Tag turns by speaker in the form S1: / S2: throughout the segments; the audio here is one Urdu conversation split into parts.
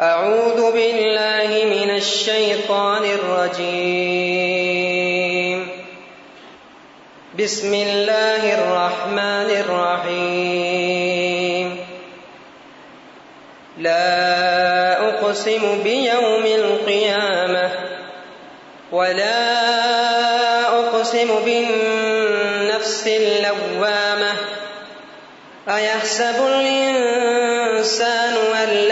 S1: أعوذ بالله من الشيطان الرجيم. بسم الله الرحمن الرحيم. لا أقسم بيوم القيامة ولا أقسم بالنفس اللوامة. أيحسب الإنسان أن لن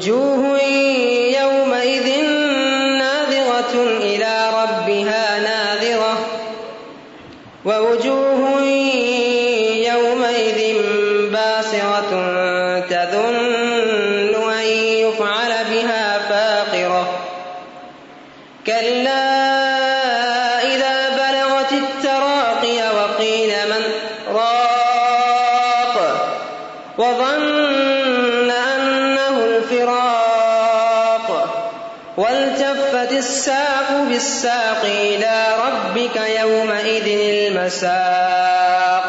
S1: وجوه يومئذ ناظرة إلى ربها ناظرة. ووجوه يومئذ باسرة تظن أن يفعل بها فاقرة. كلا إذا بلغت التراقي وقيل من راق. وظن والتفت الساق بالساق إلى ربك يومئذ المساق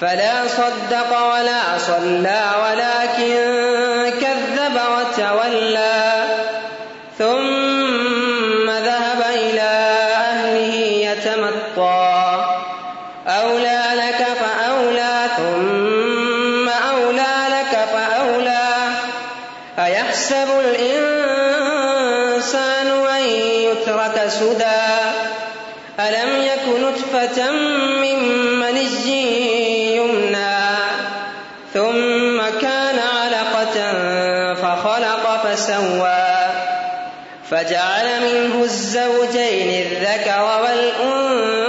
S1: فلا صدق ولا صلى ولكن منه الزوجين الذكر والأنثى.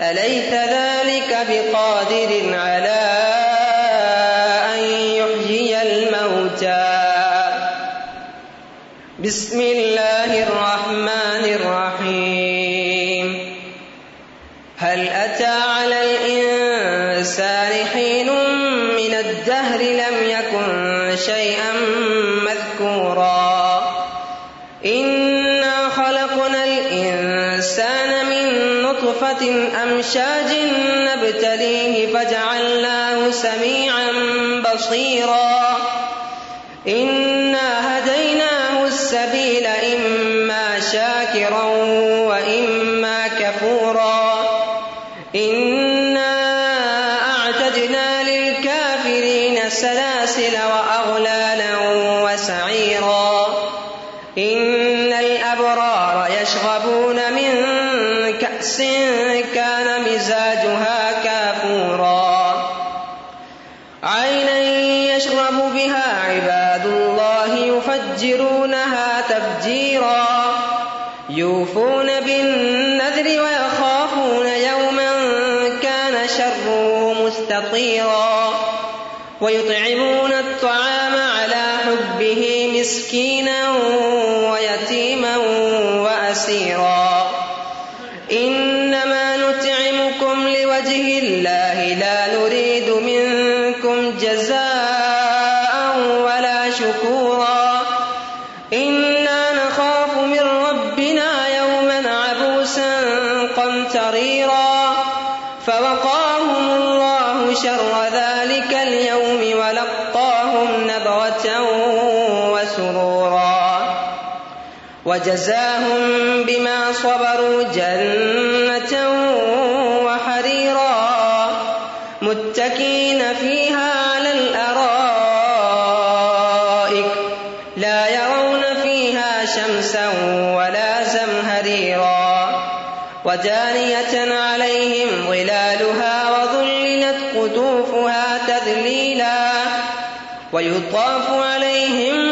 S1: أليس ذلك بقادر على أن يحيي الموتى؟ بسم الله الرحمن الرحيم. نطفة أمشاج نبتليه فجعلناه سميعا بصيرا. إن مسكينا وجزاهم بما صبروا جنة وحريرا متكين فيها على الأرائك لا يرون فيها شمسا ولا زمهريرا ودانية عليهم ظلالها وظللت قطوفها تذليلا ويطاف عليهم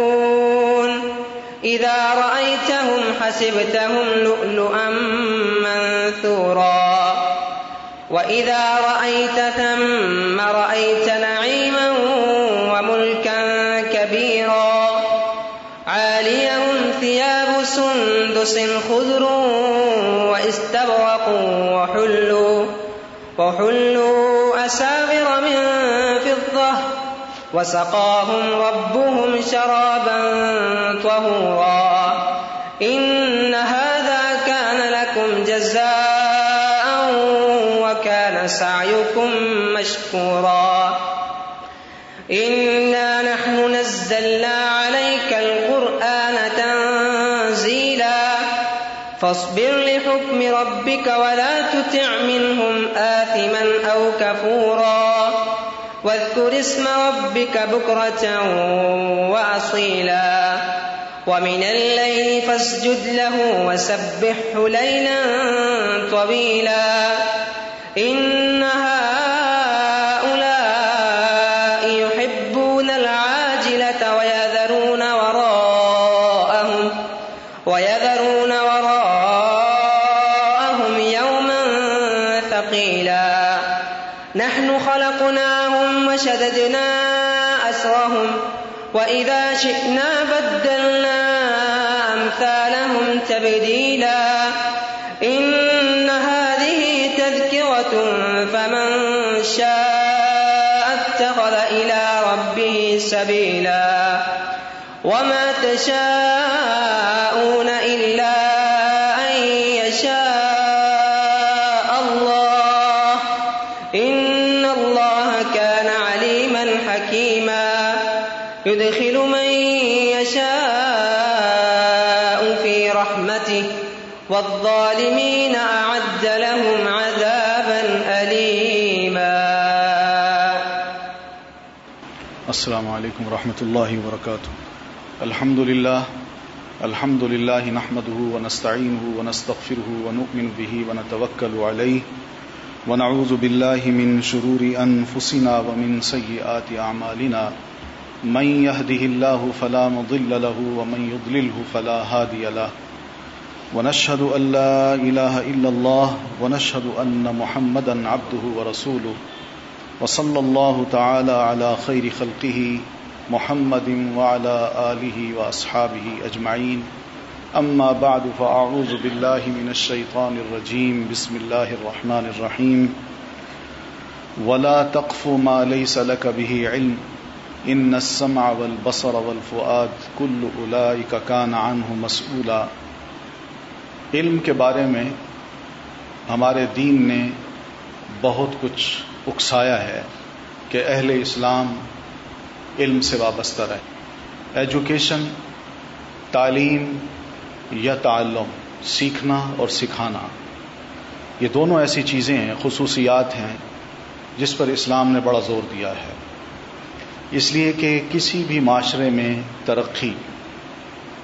S1: حسبتهم لؤلؤا منثورا. وإذا رأيت ثم رأيت نعيما وملكا كبيرا. عاليهم ثياب سندس خضر واستبرق وحلوا وحلوا أساور من فضة وسقاهم ربهم شرابا طهورا. إن هذا كان لكم جزاء وكان سعيكم مشكورا إنا نحن نزلنا عليك القرآن تنزيلا فاصبر لحكم ربك ولا تطع منهم آثما أو كفورا واذكر اسم ربك بكرة وأصيلا ومن الليل فاسجد له وسبحه ليلا طويلا. إن تشاءون إلا أن يشاء الله. إن الله كان عليما حكيما. يدخل من يشاء في رحمته، والظالمين أعد لهم عذابا أليما.
S2: السلام علیکم ورحمۃ اللہ وبرکاتہ الحمد للہ الحمد للہ نحمده ونستعینه ونستغفره ونؤمن به ونتوکل علیه ونعوذ بالله من شرور انفسنا ومن سیئات اعمالنا. من يهده الله فلا مضل له ومن يضلله فلا هادي له. ونشهد ان لا اله الا الله ونشهد ان محمدا عبده ورسوله وصلى الله تعالى على خير خلقه محمد وعلى آله وأصحابه أجمعين. أما بعد، فأعوذ بالله من الشيطان الرجيم. بسم الله الرحمن الرحيم. ولا تقف ما ليس لك به علم. إن السمع والبصر والفؤاد كل أولئك كان عنه مسؤولا. علم کے بارے میں ہمارے دین نے بہت کچھ اکسایا ہے کہ اہل اسلام علم سے وابستہ رہے۔ ایجوکیشن تعلیم یا تعلم، سیکھنا اور سکھانا۔ یہ دونوں ایسی چیزیں ہیں، خصوصیات ہیں، جس پر اسلام نے بڑا زور دیا ہے۔ اس لیے کہ کسی بھی معاشرے میں ترقی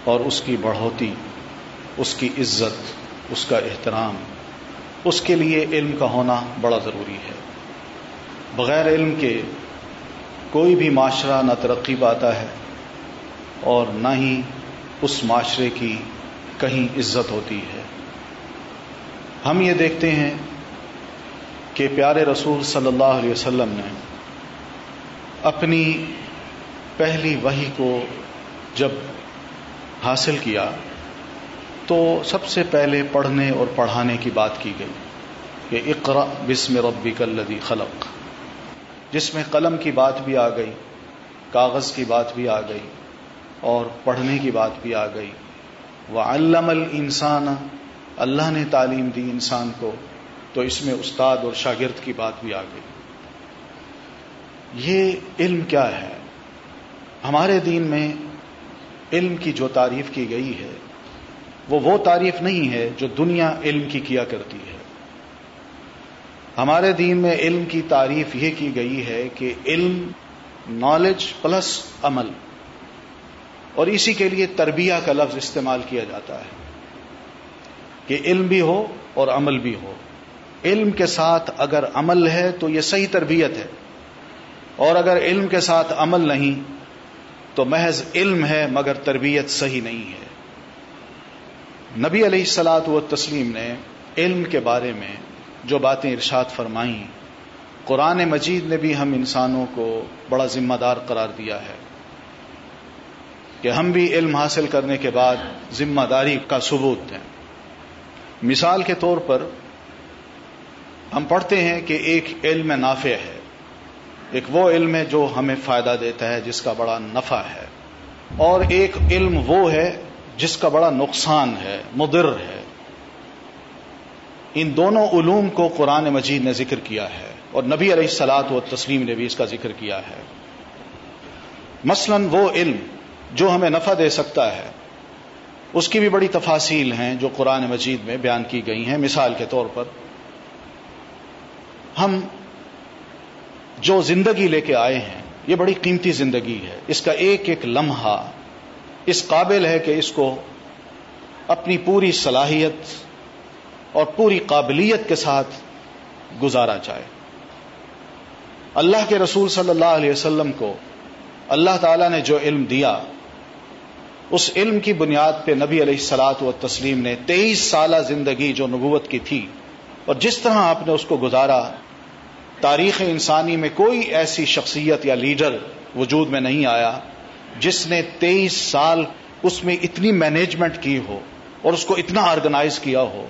S2: اور اس کی بڑھوتی، اس کی عزت، اس کا احترام، اس کے لیے علم کا ہونا بڑا ضروری ہے۔ بغیر علم کے کوئی بھی معاشرہ نہ ترقی پاتا ہے اور نہ ہی اس معاشرے کی کہیں عزت ہوتی ہے۔ ہم یہ دیکھتے ہیں کہ پیارے رسول صلی اللہ علیہ وسلم نے اپنی پہلی وہی کو جب حاصل کیا تو سب سے پہلے پڑھنے اور پڑھانے کی بات کی گئی کہ اقرا بسم ربک الذی خلق۔ جس میں قلم کی بات بھی آ گئی، کاغذ کی بات بھی آ گئی اور پڑھنے کی بات بھی آ گئی۔ وہ علم الانسان اللہ نے تعلیم دی انسان کو، تو اس میں استاد اور شاگرد کی بات بھی آ گئی۔ یہ علم کیا ہے؟ ہمارے دین میں علم کی جو تعریف کی گئی ہے، وہ وہ تعریف نہیں ہے جو دنیا علم کی کیا کرتی ہے۔ ہمارے دین میں علم کی تعریف یہ کی گئی ہے کہ علم نالج پلس عمل۔ اور اسی کے لیے تربیہ کا لفظ استعمال کیا جاتا ہے کہ علم بھی ہو اور عمل بھی ہو۔ علم کے ساتھ اگر عمل ہے تو یہ صحیح تربیت ہے۔ اور اگر علم کے ساتھ عمل نہیں تو محض علم ہے مگر تربیت صحیح نہیں ہے۔ نبی علیہ السلاط و تسلیم نے علم کے بارے میں جو باتیں ارشاد فرمائیں۔ قرآن مجید نے بھی ہم انسانوں کو بڑا ذمہ دار قرار دیا ہے کہ ہم بھی علم حاصل کرنے کے بعد ذمہ داری کا ثبوت دیں۔ مثال کے طور پر ہم پڑھتے ہیں کہ ایک علم نافع ہے۔ ایک وہ علم ہے جو ہمیں فائدہ دیتا ہے، جس کا بڑا نفع ہے۔ اور ایک علم وہ ہے جس کا بڑا نقصان ہے، مدر ہے۔ ان دونوں علوم کو قرآن مجید نے ذکر کیا ہے اور نبی علیہ السلاط و تسلیم نے بھی اس کا ذکر کیا ہے۔ مثلا وہ علم جو ہمیں نفع دے سکتا ہے، اس کی بھی بڑی تفاصیل ہیں جو قرآن مجید میں بیان کی گئی ہیں۔ مثال کے طور پر، ہم جو زندگی لے کے آئے ہیں، یہ بڑی قیمتی زندگی ہے۔ اس کا ایک ایک لمحہ، اس قابل ہے کہ اس کو اپنی پوری صلاحیت اور پوری قابلیت کے ساتھ گزارا جائے۔ اللہ کے رسول صلی اللہ علیہ وسلم کو اللہ تعالی نے جو علم دیا، اس علم کی بنیاد پہ نبی علیہ السلاط و تسلیم نے تیئیس سالہ زندگی جو نبوت کی تھی، اور جس طرح آپ نے اس کو گزارا، تاریخ انسانی میں کوئی ایسی شخصیت یا لیڈر وجود میں نہیں آیا جس نے تیئیس سال اس میں اتنی مینجمنٹ کی ہو اور اس کو اتنا آرگنائز کیا ہو۔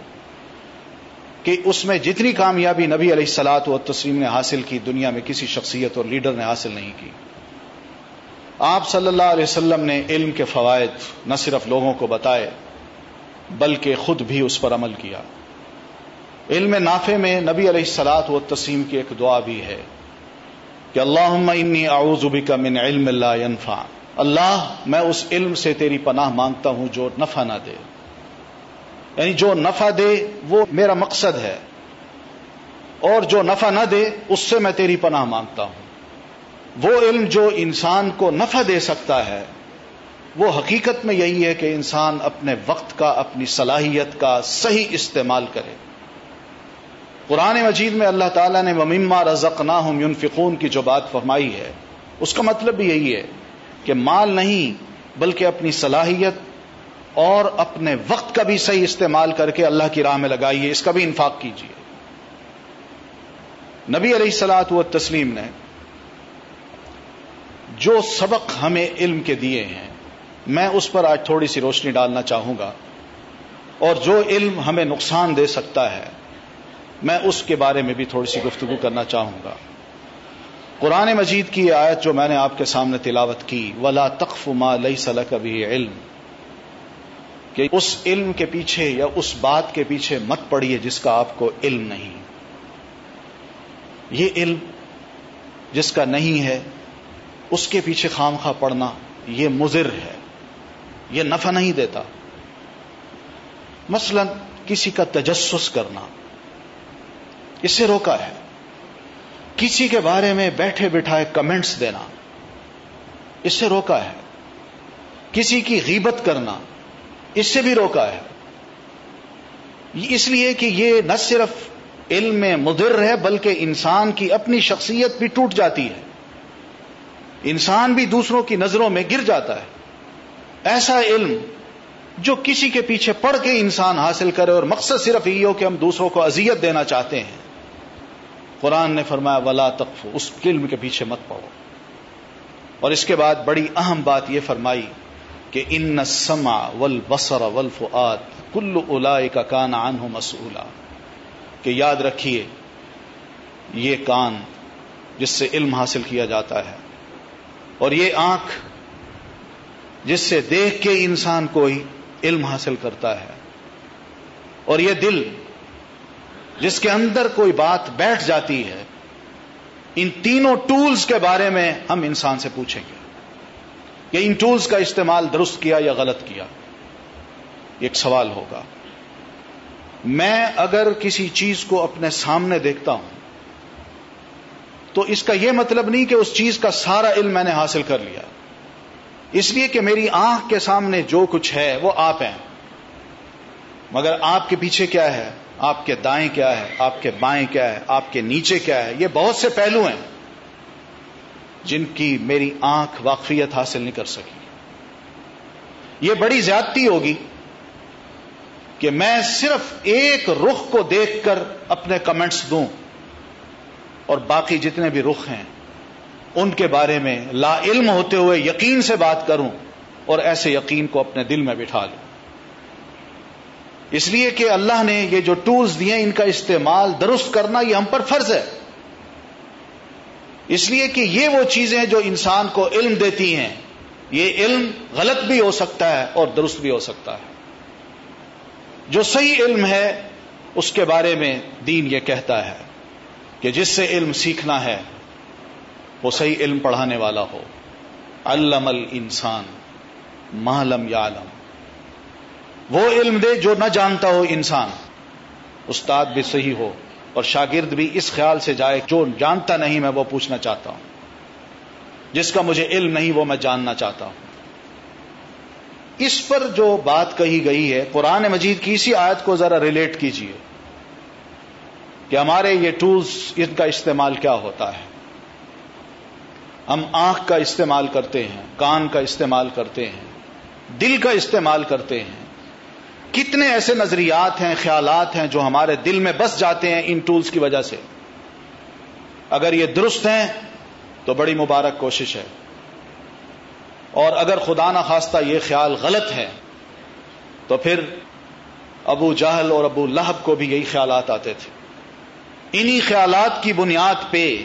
S2: کہ اس میں جتنی کامیابی نبی علیہ السلاط و تسلیم نے حاصل کی دنیا میں کسی شخصیت اور لیڈر نے حاصل نہیں کی۔ آپ صلی اللہ علیہ وسلم نے علم کے فوائد نہ صرف لوگوں کو بتائے، بلکہ خود بھی اس پر عمل کیا۔ علم نافع میں نبی علیہ السلاط و تسیم کی ایک دعا بھی ہے کہ اللہ انی اعوذ بک من علم اللہ ينفع اللہ، میں اس علم سے تیری پناہ مانگتا ہوں جو نفع نہ دے۔ یعنی جو نفع دے وہ میرا مقصد ہے اور جو نفع نہ دے اس سے میں تیری پناہ مانگتا ہوں۔ وہ علم جو انسان کو نفع دے سکتا ہے، وہ حقیقت میں یہی ہے کہ انسان اپنے وقت کا، اپنی صلاحیت کا صحیح استعمال کرے۔ قرآن مجید میں اللہ تعالیٰ نے ومما رزق نہ ہوں کی جو بات فرمائی ہے، اس کا مطلب بھی یہی ہے کہ مال نہیں، بلکہ اپنی صلاحیت اور اپنے وقت کا بھی صحیح استعمال کر کے اللہ کی راہ میں لگائیے، اس کا بھی انفاق کیجیے۔ نبی علیہ السلاط و تسلیم نے جو سبق ہمیں علم کے دیے ہیں، میں اس پر آج تھوڑی سی روشنی ڈالنا چاہوں گا، اور جو علم ہمیں نقصان دے سکتا ہے، میں اس کے بارے میں بھی تھوڑی سی گفتگو کرنا چاہوں گا۔ قرآن مجید کی آیت جو میں نے آپ کے سامنے تلاوت کی، ولا تخف ما لئی سلک کبھی علم۔ کہ اس علم کے پیچھے یا اس بات کے پیچھے مت پڑیے جس کا آپ کو علم نہیں۔ یہ علم جس کا نہیں ہے، اس کے پیچھے خام خواہ پڑنا یہ مضر ہے۔ یہ نفع نہیں دیتا۔ مثلا کسی کا تجسس کرنا اس سے روکا ہے۔ کسی کے بارے میں بیٹھے بٹھائے کمنٹس دینا اس سے روکا ہے۔ کسی کی غیبت کرنا اس سے بھی روکا ہے۔ اس لیے کہ یہ نہ صرف علم میں مدر ہے، بلکہ انسان کی اپنی شخصیت بھی ٹوٹ جاتی ہے۔ انسان بھی دوسروں کی نظروں میں گر جاتا ہے۔ ایسا علم جو کسی کے پیچھے پڑھ کے انسان حاصل کرے، اور مقصد صرف یہ ہو کہ ہم دوسروں کو اذیت دینا چاہتے ہیں۔ قرآن نے فرمایا، ولا تقف، اس علم کے پیچھے مت پڑو۔ اور اس کے بعد بڑی اہم بات یہ فرمائی کہ ان سما ول بسر ولف کل الا کا کان آن مسولہ کہ یاد رکھیے، یہ کان جس سے علم حاصل کیا جاتا ہے، اور یہ آنکھ جس سے دیکھ کے انسان کوئی علم حاصل کرتا ہے، اور یہ دل جس کے اندر کوئی بات بیٹھ جاتی ہے، ان تینوں ٹولز کے بارے میں ہم انسان سے پوچھیں گے۔ کہ ان ٹولز کا استعمال درست کیا یا غلط کیا؟ ایک سوال ہوگا۔ میں اگر کسی چیز کو اپنے سامنے دیکھتا ہوں، تو اس کا یہ مطلب نہیں کہ اس چیز کا سارا علم میں نے حاصل کر لیا۔ اس لیے کہ میری آنکھ کے سامنے جو کچھ ہے، وہ آپ ہیں۔ مگر آپ کے پیچھے کیا ہے؟ آپ کے دائیں کیا ہے؟ آپ کے بائیں کیا ہے؟ آپ کے نیچے کیا ہے؟ یہ بہت سے پہلو ہیں۔ جن کی میری آنکھ واقفیت حاصل نہیں کر سکی۔ یہ بڑی زیادتی ہوگی کہ میں صرف ایک رخ کو دیکھ کر اپنے کمنٹس دوں اور باقی جتنے بھی رخ ہیں، ان کے بارے میں لا علم ہوتے ہوئے یقین سے بات کروں اور ایسے یقین کو اپنے دل میں بٹھا لوں۔ اس لیے کہ اللہ نے یہ جو ٹولز دیے، ان کا استعمال درست کرنا یہ ہم پر فرض ہے۔ اس لیے کہ یہ وہ چیزیں جو انسان کو علم دیتی ہیں، یہ علم غلط بھی ہو سکتا ہے اور درست بھی ہو سکتا ہے۔ جو صحیح علم ہے، اس کے بارے میں دین یہ کہتا ہے کہ جس سے علم سیکھنا ہے، وہ صحیح علم پڑھانے والا ہو۔ علم الانسان مالم یا علم وہ علم دے جو نہ جانتا ہو انسان، استاد بھی صحیح ہو۔ اور شاگرد بھی اس خیال سے جائے، جو جانتا نہیں میں وہ پوچھنا چاہتا ہوں۔ جس کا مجھے علم نہیں، وہ میں جاننا چاہتا ہوں۔ اس پر جو بات کہی گئی ہے، قرآن مجید کی اسی آیت کو ذرا ریلیٹ کیجیے کہ ہمارے یہ ٹولز ان کا استعمال کیا ہوتا ہے۔ ہم آنکھ کا استعمال کرتے ہیں، کان کا استعمال کرتے ہیں، دل کا استعمال کرتے ہیں۔ کتنے ایسے نظریات ہیں، خیالات ہیں جو ہمارے دل میں بس جاتے ہیں ان ٹولز کی وجہ سے۔ اگر یہ درست ہیں تو بڑی مبارک کوشش ہے۔ اور اگر خدا نہ خواستہ یہ خیال غلط ہے، تو پھر ابو جہل اور ابو لہب کو بھی یہی خیالات آتے تھے۔ انہی خیالات کی بنیاد پہ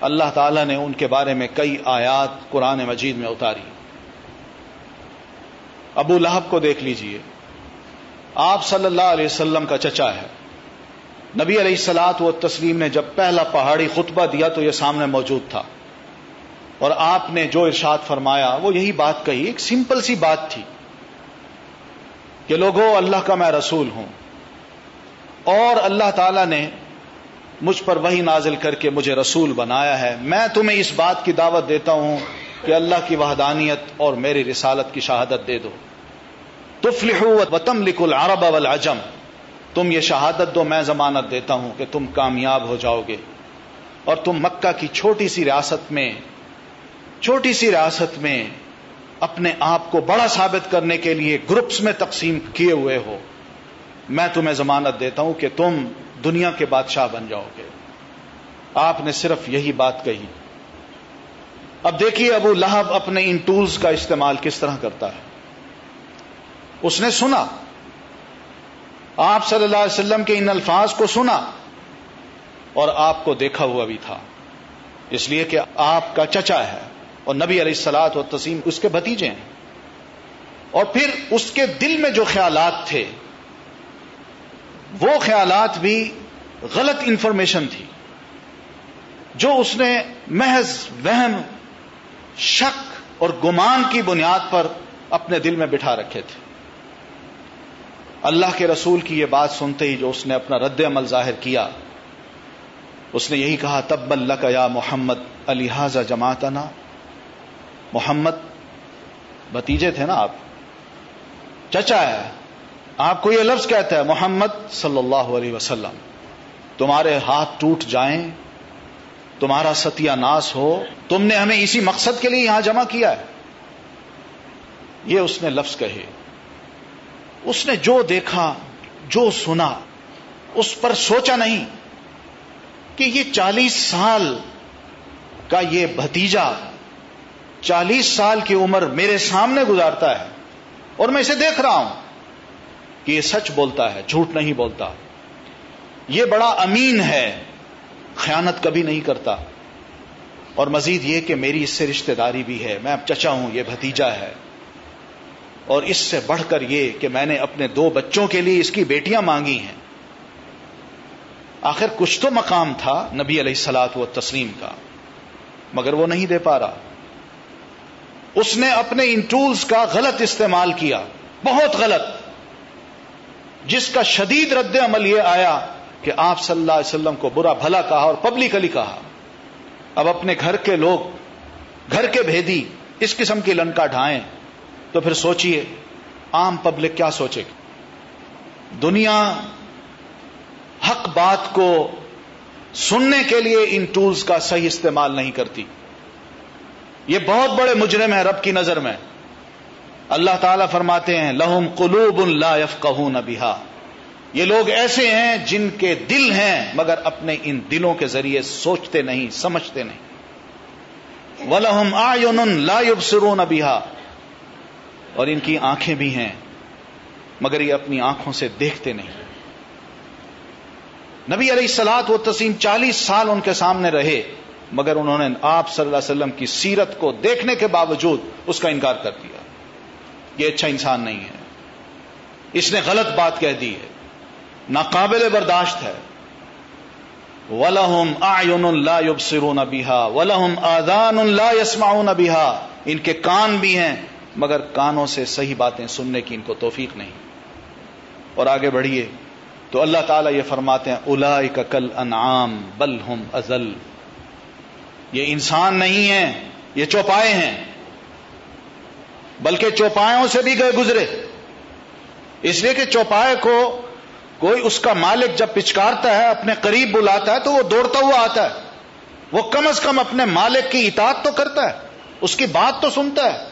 S2: اللہ تعالی نے ان کے بارے میں کئی آیات قرآن مجید میں اتاری۔ ابو لہب کو دیکھ لیجیے۔ آپ صلی اللہ علیہ وسلم کا چچا ہے۔ نبی علیہ السلاط و تسلیم نے جب پہلا پہاڑی خطبہ دیا تو یہ سامنے موجود تھا۔ اور آپ نے جو ارشاد فرمایا وہ یہی بات کہی، ایک سمپل سی بات تھی کہ لوگوں، اللہ کا میں رسول ہوں۔ اور اللہ تعالی نے مجھ پر وہی نازل کر کے مجھے رسول بنایا ہے۔ میں تمہیں اس بات کی دعوت دیتا ہوں کہ اللہ کی وحدانیت اور میری رسالت کی شہادت دے دو۔ تفلحوا وتملك العرب والعجم۔ تم یہ شہادت دو، میں ضمانت دیتا ہوں کہ تم کامیاب ہو جاؤ گے۔ اور تم مکہ کی چھوٹی سی ریاست میں، چھوٹی سی ریاست میں اپنے آپ کو بڑا ثابت کرنے کے لیے گروپس میں تقسیم کیے ہوئے ہو۔ میں تمہیں ضمانت دیتا ہوں کہ تم دنیا کے بادشاہ بن جاؤ گے۔ آپ نے صرف یہی بات کہی۔ اب دیکھیے ابو لہب اپنے ان ٹولز کا استعمال کس طرح کرتا ہے۔ اس نے سنا۔ آپ صلی اللہ علیہ وسلم کے ان الفاظ کو سنا اور آپ کو دیکھا ہوا بھی تھا۔ اس لیے کہ آپ کا چچا ہے اور نبی علیہ السلاط و تسیم اس کے بھتیجے ہیں۔ اور پھر اس کے دل میں جو خیالات تھے، وہ خیالات بھی غلط انفارمیشن تھی۔ جو اس نے محض وہم، شک اور گمان کی بنیاد پر اپنے دل میں بٹھا رکھے تھے۔ اللہ کے رسول کی یہ بات سنتے ہی جو اس نے اپنا رد عمل ظاہر کیا، اس نے یہی کہا تب اللہ کا یا محمد الحاظ جماعتنا. محمد بتیجے تھے نا آپ؟ چچا ہے، آپ کو یہ لفظ کہتا ہے، محمد صلی اللہ علیہ وسلم، تمہارے ہاتھ ٹوٹ جائیں، تمہارا ستیہ ناس ہو، تم نے ہمیں اسی مقصد کے لیے یہاں جمع کیا ہے. یہ اس نے لفظ کہے۔ اس نے جو دیکھا، جو سنا، اس پر سوچا نہیں کہ یہ چالیس سال کا یہ بھتیجا چالیس سال کی عمر میرے سامنے گزارتا ہے اور میں اسے دیکھ رہا ہوں کہ یہ سچ بولتا ہے، جھوٹ نہیں بولتا۔ یہ بڑا امین ہے، خیانت کبھی نہیں کرتا۔ اور مزید یہ کہ میری اس سے رشتہ داری بھی ہے، میں اب چچا ہوں، یہ بھتیجا ہے۔ اور اس سے بڑھ کر یہ کہ میں نے اپنے دو بچوں کے لیے اس کی بیٹیاں مانگی ہیں۔ آخر کچھ تو مقام تھا نبی علیہ السلاط و تسلیم کا، مگر وہ نہیں دے پا رہا۔ اس نے اپنے ان ٹولز کا غلط استعمال کیا، بہت غلط۔ جس کا شدید رد عمل یہ آیا کہ آپ صلی اللہ علیہ وسلم کو برا بھلا کہا اور پبلکلی کہا۔ اب اپنے گھر کے لوگ، گھر کے بھیدی اس قسم کی لنکا ڈھائیں۔ تو پھر سوچئے، عام پبلک کیا سوچے گی؟ دنیا حق بات کو سننے کے لیے ان ٹولز کا صحیح استعمال نہیں کرتی۔ یہ بہت بڑے مجرم ہیں رب کی نظر میں۔ اللہ تعالیٰ فرماتے ہیں، لہم قلوب لا يفقهون بها یہ لوگ ایسے ہیں جن کے دل ہیں مگر اپنے ان دلوں کے ذریعے سوچتے نہیں، سمجھتے نہیں۔ ولہم اعین لا يبصرون بها۔ اور ان کی آنکھیں بھی ہیں، مگر یہ اپنی آنکھوں سے دیکھتے نہیں۔ نبی علیہ السلاط و تسیم چالیس سال ان کے سامنے رہے، مگر انہوں نے آپ صلی اللہ علیہ وسلم کی سیرت کو دیکھنے کے باوجود اس کا انکار کر دیا۔ یہ اچھا انسان نہیں ہے۔ اس نے غلط بات کہہ دی ہے۔ ناقابل برداشت ہے۔ ولہم آئن لا یبصرون بها ولہم آذان لا يسمعون بها۔ ان کے کان بھی ہیں۔ مگر کانوں سے صحیح باتیں سننے کی ان کو توفیق نہیں۔ اور آگے بڑھیے تو اللہ تعالیٰ یہ فرماتے ہیں الا کل انعام بل ہم ازل۔ یہ انسان نہیں ہے یہ چوپائے ہیں، بلکہ چوپایوں سے بھی گئے گزرے۔ اس لیے کہ چوپائے کو کوئی اس کا مالک جب پچکارتا ہے، اپنے قریب بلاتا ہے، تو وہ دوڑتا ہوا آتا ہے۔ وہ کم از کم اپنے مالک کی اطاعت تو کرتا ہے، اس کی بات تو سنتا ہے۔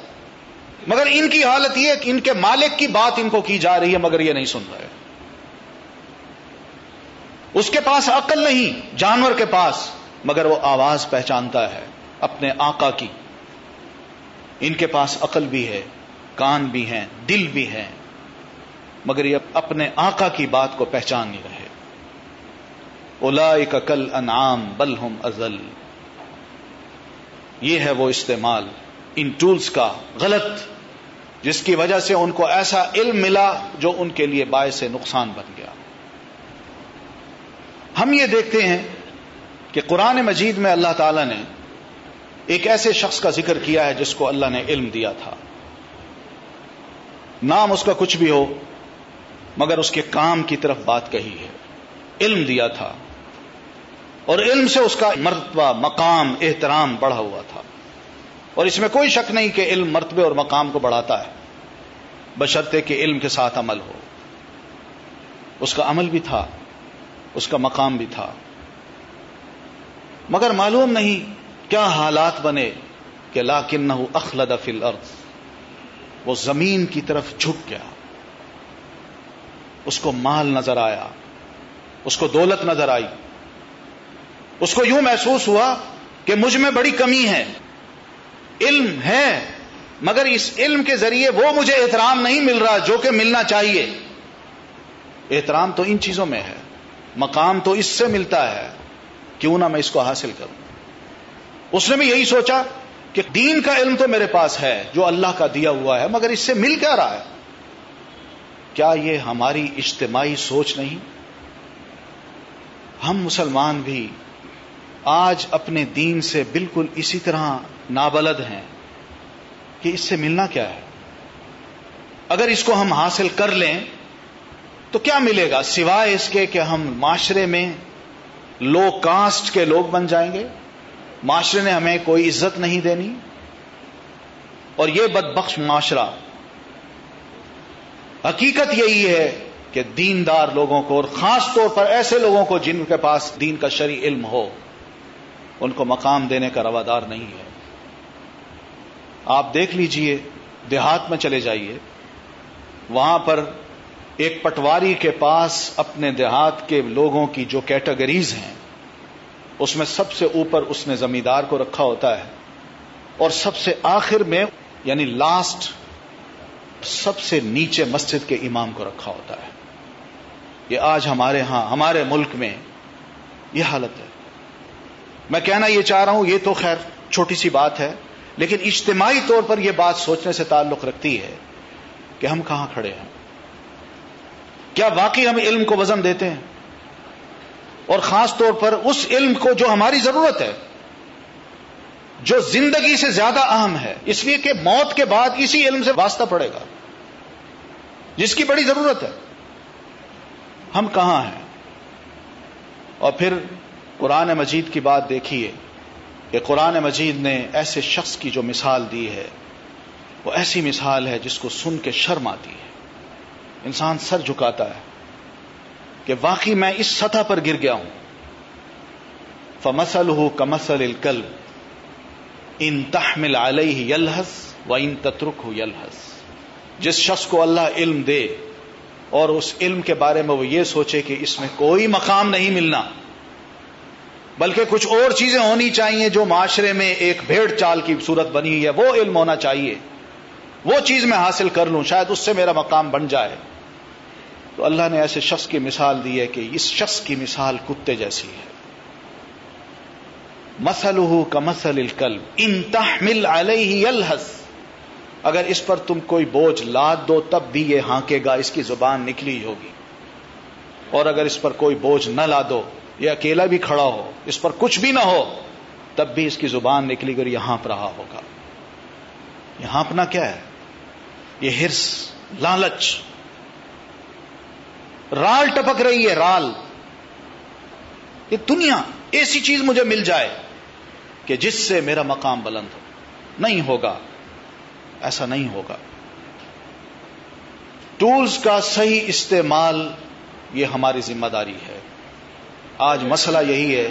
S2: مگر ان کی حالت یہ کہ ان کے مالک کی بات ان کو کی جا رہی ہے، مگر یہ نہیں سن رہے۔ اس کے پاس عقل نہیں، جانور کے پاس، مگر وہ آواز پہچانتا ہے اپنے آقا کی۔ ان کے پاس عقل بھی ہے، کان بھی ہیں، دل بھی ہیں، مگر یہ اپنے آقا کی بات کو پہچان نہیں رہے۔ اولا کل انعام بل ہم ازل۔ یہ ہے وہ استعمال۔ ان ٹولز کا غلط، جس کی وجہ سے ان کو ایسا علم ملا جو ان کے لیے باعث نقصان بن گیا۔ ہم یہ دیکھتے ہیں کہ قرآن مجید میں اللہ تعالی نے ایک ایسے شخص کا ذکر کیا ہے جس کو اللہ نے علم دیا تھا۔ نام اس کا کچھ بھی ہو، مگر اس کے کام کی طرف بات کہی ہے۔ علم دیا تھا۔ اور علم سے اس کا مرتبہ، مقام، احترام بڑھا ہوا تھا۔ اور اس میں کوئی شک نہیں کہ علم مرتبے اور مقام کو بڑھاتا ہے، بشرطے کہ علم کے ساتھ عمل ہو۔ اس کا عمل بھی تھا، اس کا مقام بھی تھا۔ مگر معلوم نہیں کیا حالات بنے کہ لاکن نہ اخلد فل ارض وہ زمین کی طرف جھک گیا۔ اس کو مال نظر آیا، اس کو دولت نظر آئی۔ اس کو یوں محسوس ہوا کہ مجھ میں بڑی کمی ہے۔ علم ہے، مگر اس علم کے ذریعے وہ مجھے احترام نہیں مل رہا جو کہ ملنا چاہیے۔ احترام تو ان چیزوں میں ہے، مقام تو اس سے ملتا ہے۔ کیوں نہ میں اس کو حاصل کروں؟ اس نے بھی یہی سوچا کہ دین کا علم تو میرے پاس ہے، جو اللہ کا دیا ہوا ہے، مگر اس سے مل کیا رہا ہے؟ کیا یہ ہماری اجتماعی سوچ نہیں؟ ہم مسلمان بھی آج اپنے دین سے بالکل اسی طرح نابلد ہیں کہ اس سے ملنا کیا ہے؟ اگر اس کو ہم حاصل کر لیں تو کیا ملے گا؟ سوائے اس کے کہ ہم معاشرے میں لو کاسٹ کے لوگ بن جائیں گے، معاشرے نے ہمیں کوئی عزت نہیں دینی، اور یہ بد بخش معاشرہ۔ حقیقت یہی ہے کہ دیندار لوگوں کو اور خاص طور پر ایسے لوگوں کو جن کے پاس دین کا شرع علم ہو، ان کو مقام دینے کا روادار نہیں ہے۔ آپ دیکھ لیجیے، دیہات میں چلے جائیے۔ وہاں پر ایک پٹواری کے پاس اپنے دیہات کے لوگوں کی جو کیٹیگریز ہیں، اس میں سب سے اوپر اس نے زمیندار کو رکھا ہوتا ہے۔ اور سب سے آخر میں یعنی لاسٹ سب سے نیچے مسجد کے امام کو رکھا ہوتا ہے۔ یہ آج ہمارے ہاں ہمارے ملک میں یہ حالت ہے۔ میں کہنا یہ چاہ رہا ہوں، یہ تو خیر، چھوٹی سی بات ہے۔ لیکن اجتماعی طور پر یہ بات سوچنے سے تعلق رکھتی ہے کہ ہم کہاں کھڑے ہیں؟ کیا واقعی ہم علم کو وزن دیتے ہیں؟ اور خاص طور پر اس علم کو جو ہماری ضرورت ہے، جو زندگی سے زیادہ اہم ہے، اس لیے کہ موت کے بعد اسی علم سے واسطہ پڑے گا۔ جس کی بڑی ضرورت ہے۔ ہم کہاں ہیں؟ اور پھر قرآن مجید کی بات دیکھیے۔ کہ قرآن مجید نے ایسے شخص کی جو مثال دی ہے، وہ ایسی مثال ہے جس کو سن کے شرم آتی ہے۔ انسان سر جھکاتا ہے کہ واقعی میں اس سطح پر گر گیا ہوں۔ فمسل ہو کمسل الکل ان تحمل علیہ یلحس و ان تترک ہو یلحس جس شخص کو اللہ علم دے اور اس علم کے بارے میں وہ یہ سوچے کہ اس میں کوئی مقام نہیں ملنا۔ بلکہ کچھ اور چیزیں ہونی چاہیے جو معاشرے میں ایک بھیڑ چال کی صورت بنی ہے، وہ علم ہونا چاہیے۔ وہ چیز میں حاصل کر لوں، شاید اس سے میرا مقام بن جائے۔ تو اللہ نے ایسے شخص کی مثال دی ہے کہ اس شخص کی مثال کتے جیسی ہے۔ مسل کا مسل الکل ان تحمل علیہ الحس اگر اس پر تم کوئی بوجھ لاد دو، تب بھی یہ ہانکے گا، اس کی زبان نکلی ہوگی۔ اور اگر اس پر کوئی بوجھ نہ لا دو یہ اکیلا بھی کھڑا ہو، اس پر کچھ بھی نہ ہو، تب بھی اس کی زبان نکلی کر یہاں پر رہا ہوگا۔ یہاں اپنا کیا ہے؟ یہ ہرس، لالچ۔ رال ٹپک رہی ہے، رال۔ یہ دنیا ایسی چیز مجھے مل جائے کہ جس سے میرا مقام بلند ہو۔ نہیں ہوگا، ایسا نہیں ہوگا۔ ٹولز کا صحیح استعمال یہ ہماری ذمہ داری ہے۔ آج مسئلہ یہی ہے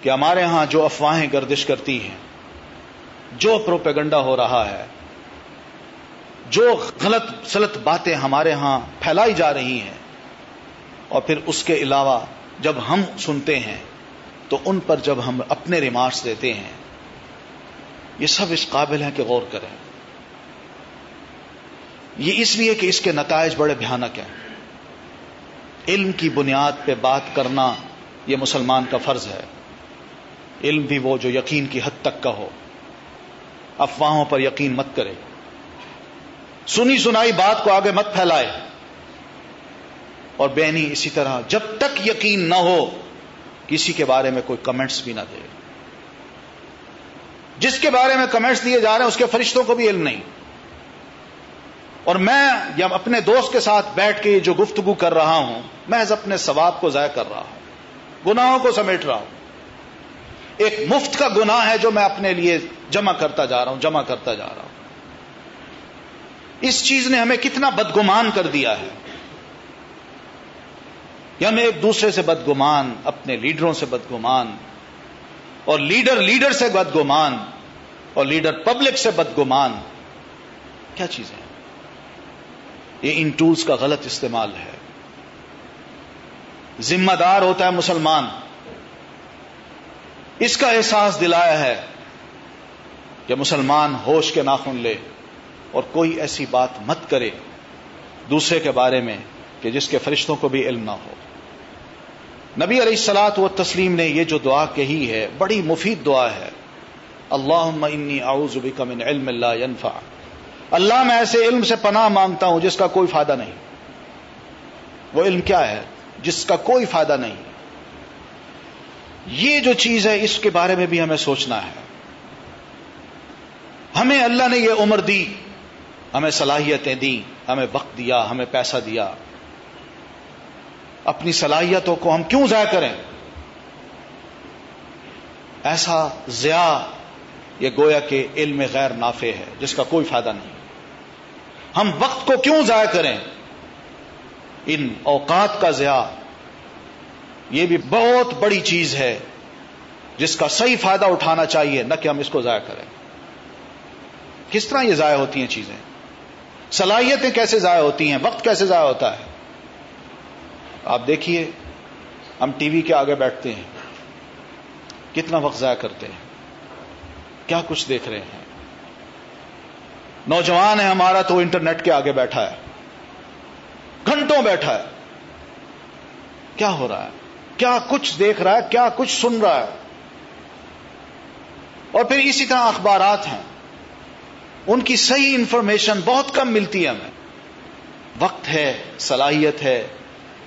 S2: کہ ہمارے ہاں جو افواہیں گردش کرتی ہیں، جو پروپیگنڈا ہو رہا ہے، جو غلط، سلط باتیں ہمارے ہاں پھیلائی جا رہی ہیں، اور پھر اس کے علاوہ جب ہم سنتے ہیں، تو ان پر جب ہم اپنے ریمارکس دیتے ہیں، یہ سب اس قابل ہے کہ غور کریں۔ یہ اس لیے کہ اس کے نتائج بڑے بھیانک ہیں۔ علم کی بنیاد پہ بات کرنا یہ مسلمان کا فرض ہے۔ علم بھی وہ جو یقین کی حد تک کا ہو۔ افواہوں پر یقین مت کرے۔ سنی سنائی بات کو آگے مت پھیلائے۔ اور بینی اسی طرح جب تک یقین نہ ہو، کسی کے بارے میں کوئی کمنٹس بھی نہ دے۔ جس کے بارے میں کمنٹس دیے جا رہے ہیں، اس کے فرشتوں کو بھی علم نہیں۔ اور میں جب اپنے دوست کے ساتھ بیٹھ کے جو گفتگو کر رہا ہوں، میں اپنے ثواب کو ضائع کر رہا ہوں۔ گناہوں کو سمیٹ رہا ہوں۔ ایک مفت کا گناہ ہے جو میں اپنے لیے جمع کرتا جا رہا ہوں، جمع کرتا جا رہا ہوں۔ اس چیز نے ہمیں کتنا بدگمان کر دیا ہے۔ یا ہمیں ایک دوسرے سے بدگمان، اپنے لیڈروں سے بدگمان، اور لیڈر لیڈر سے بدگمان، اور لیڈر پبلک سے بدگمان۔ کیا چیزیں یہ ان ٹولز کا غلط استعمال ہے۔ ذمہ دار ہوتا ہے مسلمان۔ اس کا احساس دلایا ہے کہ مسلمان ہوش کے ناخن لے اور کوئی ایسی بات مت کرے دوسرے کے بارے میں کہ جس کے فرشتوں کو بھی علم نہ ہو۔ نبی علیہ السلاط و تسلیم نے یہ جو دعا کہی ہے، بڑی مفید دعا ہے۔ اللہ انی اعوذ بک من علم اللہ ينفع اللہ، میں ایسے علم سے پناہ مانگتا ہوں جس کا کوئی فائدہ نہیں۔ وہ علم کیا ہے؟ جس کا کوئی فائدہ نہیں۔ یہ جو چیز ہے، اس کے بارے میں بھی ہمیں سوچنا ہے۔ ہمیں اللہ نے یہ عمر دی، ہمیں صلاحیتیں دی ہمیں وقت دیا، ہمیں پیسہ دیا۔ اپنی صلاحیتوں کو ہم کیوں ضائع کریں؟ ایسا ضیاء یہ گویا کہ علم غیر نافع ہے، جس کا کوئی فائدہ نہیں۔ ہم وقت کو کیوں ضائع کریں؟ ان اوقات کا ضیاع یہ بھی بہت بڑی چیز ہے جس کا صحیح فائدہ اٹھانا چاہیے، نہ کہ ہم اس کو ضائع کریں۔ کس طرح یہ ضائع ہوتی ہیں چیزیں؟ صلاحیتیں کیسے ضائع ہوتی ہیں؟ وقت کیسے ضائع ہوتا ہے؟ آپ دیکھیے، ہم ٹی وی کے آگے بیٹھتے ہیں۔ کتنا وقت ضائع کرتے ہیں؟ کیا کچھ دیکھ رہے ہیں؟ نوجوان ہے ہمارا تو انٹرنیٹ کے آگے بیٹھا ہے۔ گھنٹوں بیٹھا ہے۔ کیا ہو رہا ہے؟ کیا کچھ دیکھ رہا ہے؟ کیا کچھ سن رہا ہے؟ اور پھر اسی طرح اخبارات ہیں۔ ان کی صحیح انفارمیشن بہت کم ملتی ہے ہمیں۔ وقت ہے، صلاحیت ہے۔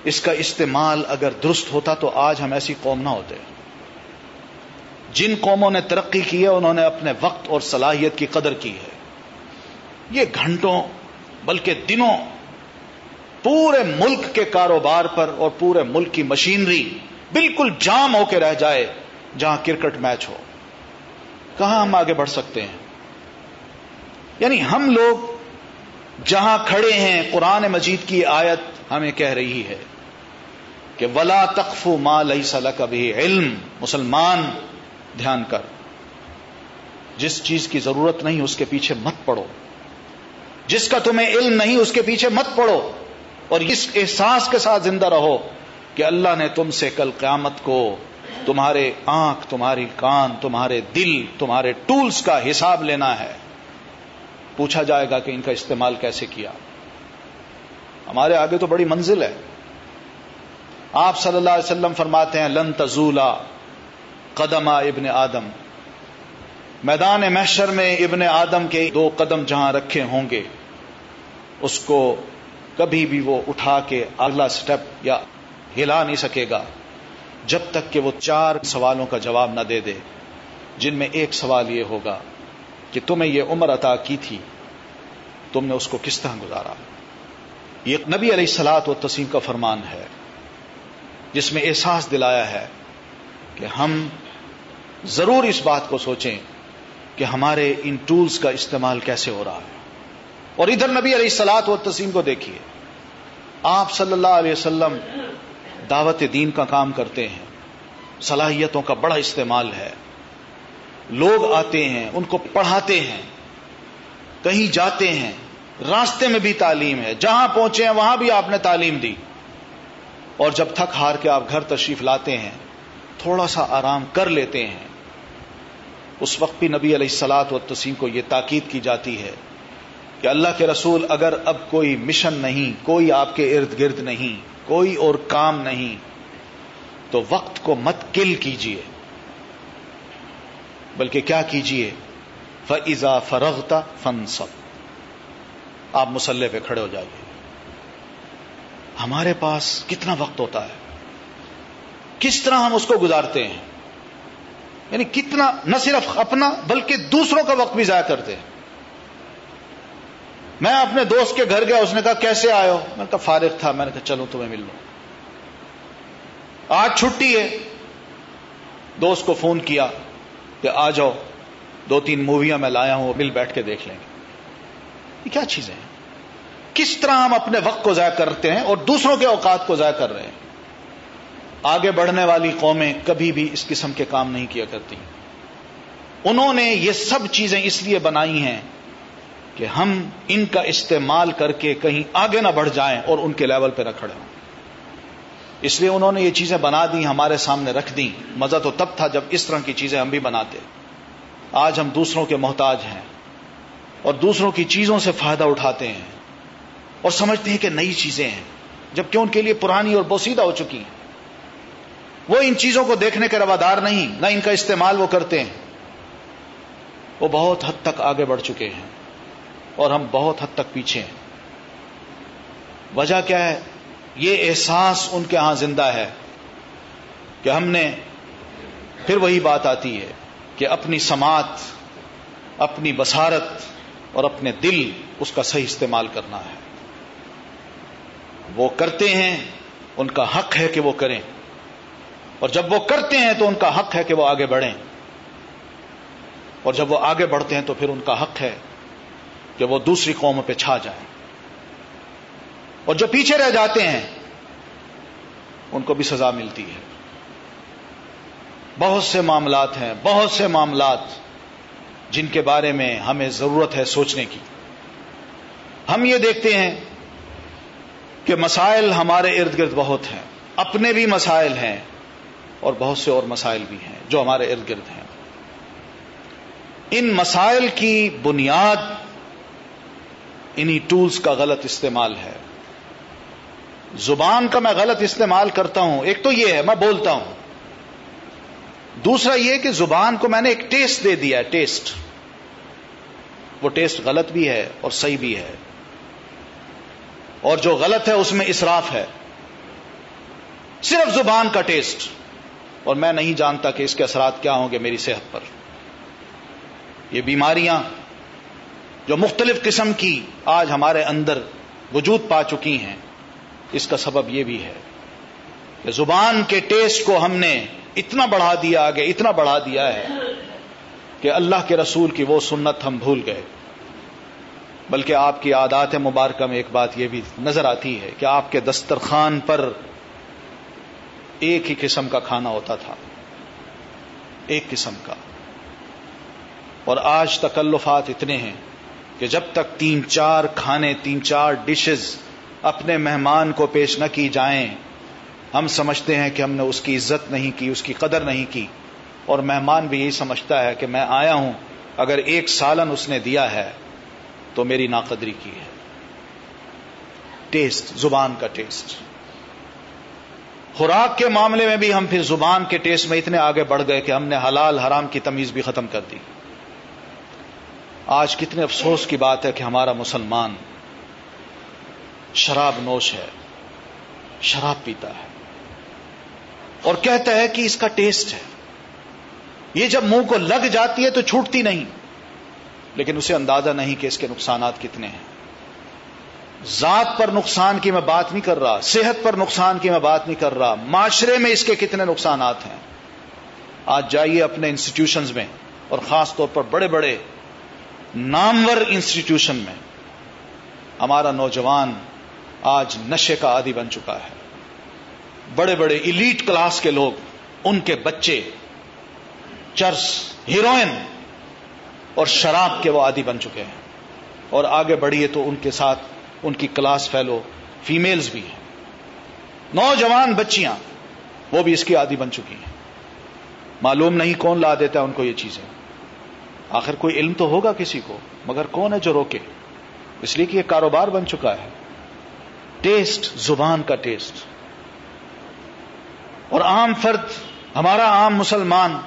S2: اس کا استعمال اگر درست ہوتا تو آج ہم ایسی قوم نہ ہوتے۔ جن قوموں نے ترقی کی ہے، انہوں نے اپنے وقت اور صلاحیت کی قدر کی ہے۔ یہ گھنٹوں، بلکہ دنوں پورے ملک کے کاروبار پر اور پورے ملک کی مشینری بالکل جام ہو کے رہ جائے جہاں کرکٹ میچ ہو۔ کہاں ہم آگے بڑھ سکتے ہیں؟ یعنی ہم لوگ جہاں کھڑے ہیں، قرآن مجید کی آیت ہمیں کہہ رہی ہے کہ ولا تقف ما لئی سل کبھی علم۔ مسلمان، دھیان کر۔ جس چیز کی ضرورت نہیں، اس کے پیچھے مت پڑو۔ جس کا تمہیں علم نہیں، اس کے پیچھے مت پڑو۔ اور اس احساس کے ساتھ زندہ رہو کہ اللہ نے تم سے کل قیامت کو تمہارے آنکھ، تمہاری کان، تمہارے دل، تمہارے ٹولز کا حساب لینا ہے۔ پوچھا جائے گا کہ ان کا استعمال کیسے کیا۔ ہمارے آگے تو بڑی منزل ہے۔ آپ صلی اللہ علیہ وسلم فرماتے ہیں، لن تزولا قدم ابن آدم میدان محشر میں ابن آدم کے دو قدم جہاں رکھے ہوں گے، اس کو کبھی بھی وہ اٹھا کے اگلا سٹیپ یا ہلا نہیں سکے گا، جب تک کہ وہ چار سوالوں کا جواب نہ دے دے، جن میں ایک سوال یہ ہوگا کہ تمہیں یہ عمر عطا کی تھی، تم نے اس کو کس طرح گزارا؟ یہ نبی علیہ سلاد و تسیم کا فرمان ہے، جس میں احساس دلایا ہے کہ ہم ضرور اس بات کو سوچیں کہ ہمارے ان ٹولز کا استعمال کیسے ہو رہا ہے۔ اور ادھر نبی علیہ السلاط و تسیم کو دیکھیے۔ آپ صلی اللہ علیہ وسلم دعوت دین کا کام کرتے ہیں، صلاحیتوں کا بڑا استعمال ہے۔ لوگ آتے ہیں، ان کو پڑھاتے ہیں، کہیں جاتے ہیں، راستے میں بھی تعلیم ہے۔ جہاں پہنچے ہیں، وہاں بھی آپ نے تعلیم دی۔ اور جب تھک ہار کے آپ گھر تشریف لاتے ہیں، تھوڑا سا آرام کر لیتے ہیں۔ اس وقت بھی نبی علیہ السلاط و تسیم کو یہ تاکید کی جاتی ہے کہ اللہ کے رسول اگر اب کوئی مشن نہیں، کوئی آپ کے ارد گرد نہیں، کوئی اور کام نہیں، تو وقت کو مت کل کیجیے بلکہ کیا کیجیے فضا فرغتا فن سب آپ مسلح پہ کھڑے ہو جائیے۔ ہمارے پاس کتنا وقت ہوتا ہے؟ کس طرح ہم اس کو گزارتے ہیں؟ یعنی کتنا، نہ صرف اپنا، بلکہ دوسروں کا وقت بھی ضائع کرتے ہیں۔ میں اپنے دوست کے گھر گیا، اس نے کہا، کیسے آئے ہو؟ میں نے کہا، فارغ تھا. میں نے کہا، چلو، تمہیں مل لو آج چھٹی ہے۔ دوست کو فون کیا کہ، آ جاؤ، دو تین موویاں میں لایا ہوں وہ مل بیٹھ کے دیکھ لیں گے۔ یہ کیا چیزیں ہیں؟ کس طرح ہم اپنے وقت کو ضائع کرتے ہیں اور دوسروں کے اوقات کو ضائع کر رہے ہیں؟ آگے بڑھنے والی قومیں کبھی بھی اس قسم کے کام نہیں کیا کرتی۔ انہوں نے یہ سب چیزیں اس لیے بنائی ہیں کہ ہم ان کا استعمال کر کے کہیں آگے نہ بڑھ جائیں اور ان کے لیول پہ نہ کھڑے ہوں۔ اس لیے انہوں نے یہ چیزیں بنا دی ہمارے سامنے رکھ دی مزہ تو تب تھا جب اس طرح کی چیزیں ہم بھی بناتے۔ آج ہم دوسروں کے محتاج ہیں اور دوسروں کی چیزوں سے فائدہ اٹھاتے ہیں اور سمجھتے ہیں کہ نئی چیزیں ہیں، جبکہ ان کے لیے پرانی اور بوسیدہ ہو چکی ہیں۔ وہ ان چیزوں کو دیکھنے کے روادار نہیں، نہ ان کا استعمال وہ کرتے ہیں۔ وہ بہت حد تک آگے بڑھ چکے ہیں۔ اور ہم بہت حد تک پیچھے ہیں۔ وجہ کیا ہے؟ یہ احساس ان کے ہاں زندہ ہے کہ ہم نے پھر وہی بات آتی ہے کہ اپنی سماعت، اپنی بسارت اور اپنے دل اس کا صحیح استعمال کرنا ہے۔ وہ کرتے ہیں، ان کا حق ہے کہ وہ کریں۔ اور جب وہ کرتے ہیں تو ان کا حق ہے کہ وہ آگے بڑھیں۔ اور جب وہ آگے بڑھتے ہیں تو پھر ان کا حق ہے کہ وہ دوسری قوم پہ چھا جائیں۔ اور جو پیچھے رہ جاتے ہیں، ان کو بھی سزا ملتی ہے۔ بہت سے معاملات ہیں، بہت سے معاملات جن کے بارے میں ہمیں ضرورت ہے سوچنے کی۔ ہم یہ دیکھتے ہیں کہ مسائل ہمارے ارد گرد بہت ہیں، اپنے بھی مسائل ہیں اور بہت سے اور مسائل بھی ہیں جو ہمارے ارد گرد ہیں۔ ان مسائل کی بنیاد انہی ٹولز کا غلط استعمال ہے۔ زبان کا میں غلط استعمال کرتا ہوں۔ ایک تو یہ ہے، میں بولتا ہوں۔ دوسرا یہ کہ زبان کو میں نے ایک ٹیسٹ دے دیا ہے ٹیسٹ وہ ٹیسٹ غلط بھی ہے اور صحیح بھی ہے۔ اور جو غلط ہے، اس میں اسراف ہے۔ صرف زبان کا ٹیسٹ اور میں نہیں جانتا کہ اس کے اثرات کیا ہوں گے میری صحت پر۔ یہ بیماریاں جو مختلف قسم کی آج ہمارے اندر وجود پا چکی ہیں، اس کا سبب یہ بھی ہے کہ زبان کے ٹیسٹ کو ہم نے اتنا بڑھا دیا آگے، اتنا بڑھا دیا ہے کہ اللہ کے رسول کی وہ سنت ہم بھول گئے۔ بلکہ آپ کی عادات مبارکہ میں ایک بات یہ بھی نظر آتی ہے کہ آپ کے دسترخوان پر ایک ہی قسم کا کھانا ہوتا تھا۔ ایک قسم کا۔ اور آج تکلفات اتنے ہیں کہ جب تک تین چار کھانے، تین چار ڈشز اپنے مہمان کو پیش نہ کی جائیں، ہم سمجھتے ہیں کہ ہم نے اس کی عزت نہیں کی، اس کی قدر نہیں کی۔ اور مہمان بھی یہی سمجھتا ہے کہ میں آیا ہوں، اگر ایک سالن اس نے دیا ہے تو میری ناقدری کی ہے۔ ٹیسٹ زبان کا ٹیسٹ خوراک کے معاملے میں بھی ہم پھر زبان کے ٹیسٹ میں اتنے آگے بڑھ گئے کہ ہم نے حلال حرام کی تمیز بھی ختم کر دی۔ آج کتنے افسوس کی بات ہے کہ ہمارا مسلمان شراب نوش ہے، شراب پیتا ہے۔ اور کہتا ہے کہ اس کا ٹیسٹ ہے۔ یہ جب منہ کو لگ جاتی ہے تو چھوٹتی نہیں، لیکن اسے اندازہ نہیں کہ اس کے نقصانات کتنے ہیں۔ ذات پر نقصان کی میں بات نہیں کر رہا، صحت پر نقصان کی میں بات نہیں کر رہا، معاشرے میں اس کے کتنے نقصانات ہیں۔ آج جائیے اپنے انسٹیٹیوشنز میں اور خاص طور پر بڑے بڑے نامور انسٹیٹیوشن میں ہمارا نوجوان آج نشے کا عادی بن چکا ہے۔ بڑے بڑے ایلیٹ کلاس کے لوگ، ان کے بچے، چرس ہیروئن اور شراب کے وہ عادی بن چکے ہیں۔ اور آگے بڑھیے تو ان کے ساتھ ان کی کلاس فیلو فیمیلز بھی ہیں۔ نوجوان بچیاں، وہ بھی اس کی عادی بن چکی ہیں۔ معلوم نہیں کون لا دیتا ہے ان کو یہ چیزیں۔ آخر کوئی علم تو ہوگا کسی کو، مگر کون ہے جو روکے؟ اس لیے کہ یہ کاروبار بن چکا ہے۔ ٹیسٹ، زبان کا ٹیسٹ۔ اور عام فرد، ہمارا عام مسلمان،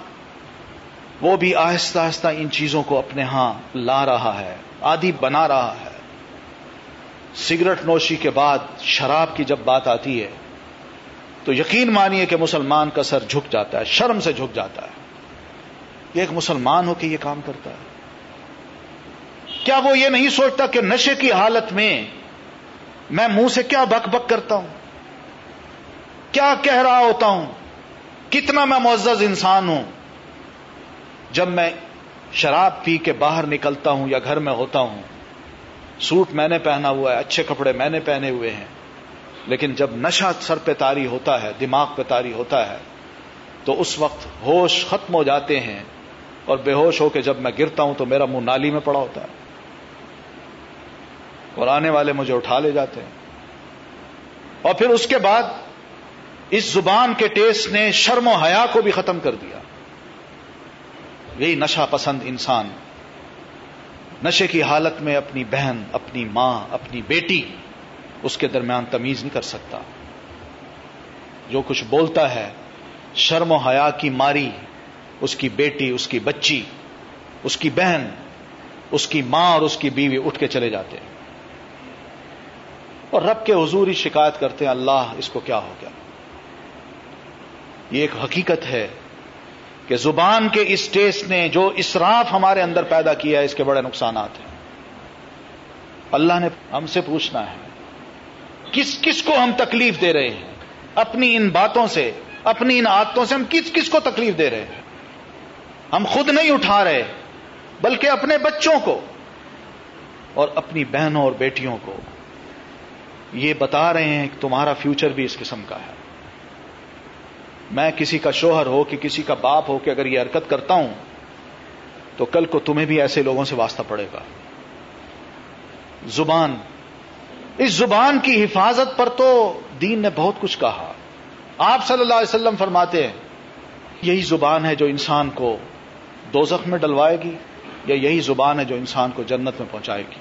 S2: وہ بھی آہستہ آہستہ ان چیزوں کو اپنے ہاں لا رہا ہے آدھی بنا رہا ہے۔ سگریٹ نوشی کے بعد شراب کی جب بات آتی ہے، تو یقین مانیے کہ مسلمان کا سر جھک جاتا ہے، شرم سے جھک جاتا ہے۔ یہ ایک مسلمان ہو کے یہ کام کرتا ہے۔ کیا وہ یہ نہیں سوچتا کہ نشے کی حالت میں میں منہ سے کیا بک بک کرتا ہوں؟ کیا کہہ رہا ہوتا ہوں؟ کتنا میں معزز انسان ہوں؟ جب میں شراب پی کے باہر نکلتا ہوں یا گھر میں ہوتا ہوں، سوٹ میں نے پہنا ہوا ہے، اچھے کپڑے میں نے پہنے ہوئے ہیں، لیکن جب نشہ سر پہ تاری ہوتا ہے، دماغ پہ تاری ہوتا ہے، تو اس وقت ہوش ختم ہو جاتے ہیں اور بے ہوش ہو کے جب میں گرتا ہوں تو میرا منہ نالی میں پڑا ہوتا ہے۔ اور آنے والے مجھے اٹھا لے جاتے ہیں۔ اور پھر اس کے بعد اس زبان کے ٹیسٹ نے شرم و حیا کو بھی ختم کر دیا۔ یہی نشہ پسند انسان۔ نشے کی حالت میں اپنی بہن، اپنی ماں، اپنی بیٹی اس کے درمیان تمیز نہیں کر سکتا۔ جو کچھ بولتا ہے، شرم و حیا کی ماری اس کی بیٹی، اس کی بچی، اس کی بہن، اس کی ماں اور اس کی بیوی اٹھ کے چلے جاتے ہیں۔ اور رب کے حضور ہی شکایت کرتے ہیں، اللہ، اس کو کیا ہو گیا؟ یہ ایک حقیقت ہے کہ زبان کے اس ٹیسٹ نے جو اسراف ہمارے اندر پیدا کیا ہے، اس کے بڑے نقصانات ہیں۔ اللہ نے ہم سے پوچھنا ہے، کس کس کو ہم تکلیف دے رہے ہیں؟ اپنی ان باتوں سے، اپنی ان عادتوں سے ہم کس کس کو تکلیف دے رہے ہیں؟ ہم خود نہیں اٹھا رہے، بلکہ اپنے بچوں کو اور اپنی بہنوں اور بیٹیوں کو۔ یہ بتا رہے ہیں کہ تمہارا فیوچر بھی اس قسم کا ہے۔ میں کسی کا شوہر ہو کہ کسی کا باپ ہو کہ اگر یہ حرکت کرتا ہوں، تو کل کو تمہیں بھی ایسے لوگوں سے واسطہ پڑے گا۔ زبان، اس زبان کی حفاظت پر تو دین نے بہت کچھ کہا۔ آپ صلی اللہ علیہ وسلم فرماتے ہیں، یہی زبان ہے جو انسان کو دوزخ میں ڈلوائے گی یا یہی زبان ہے جو انسان کو جنت میں پہنچائے گی۔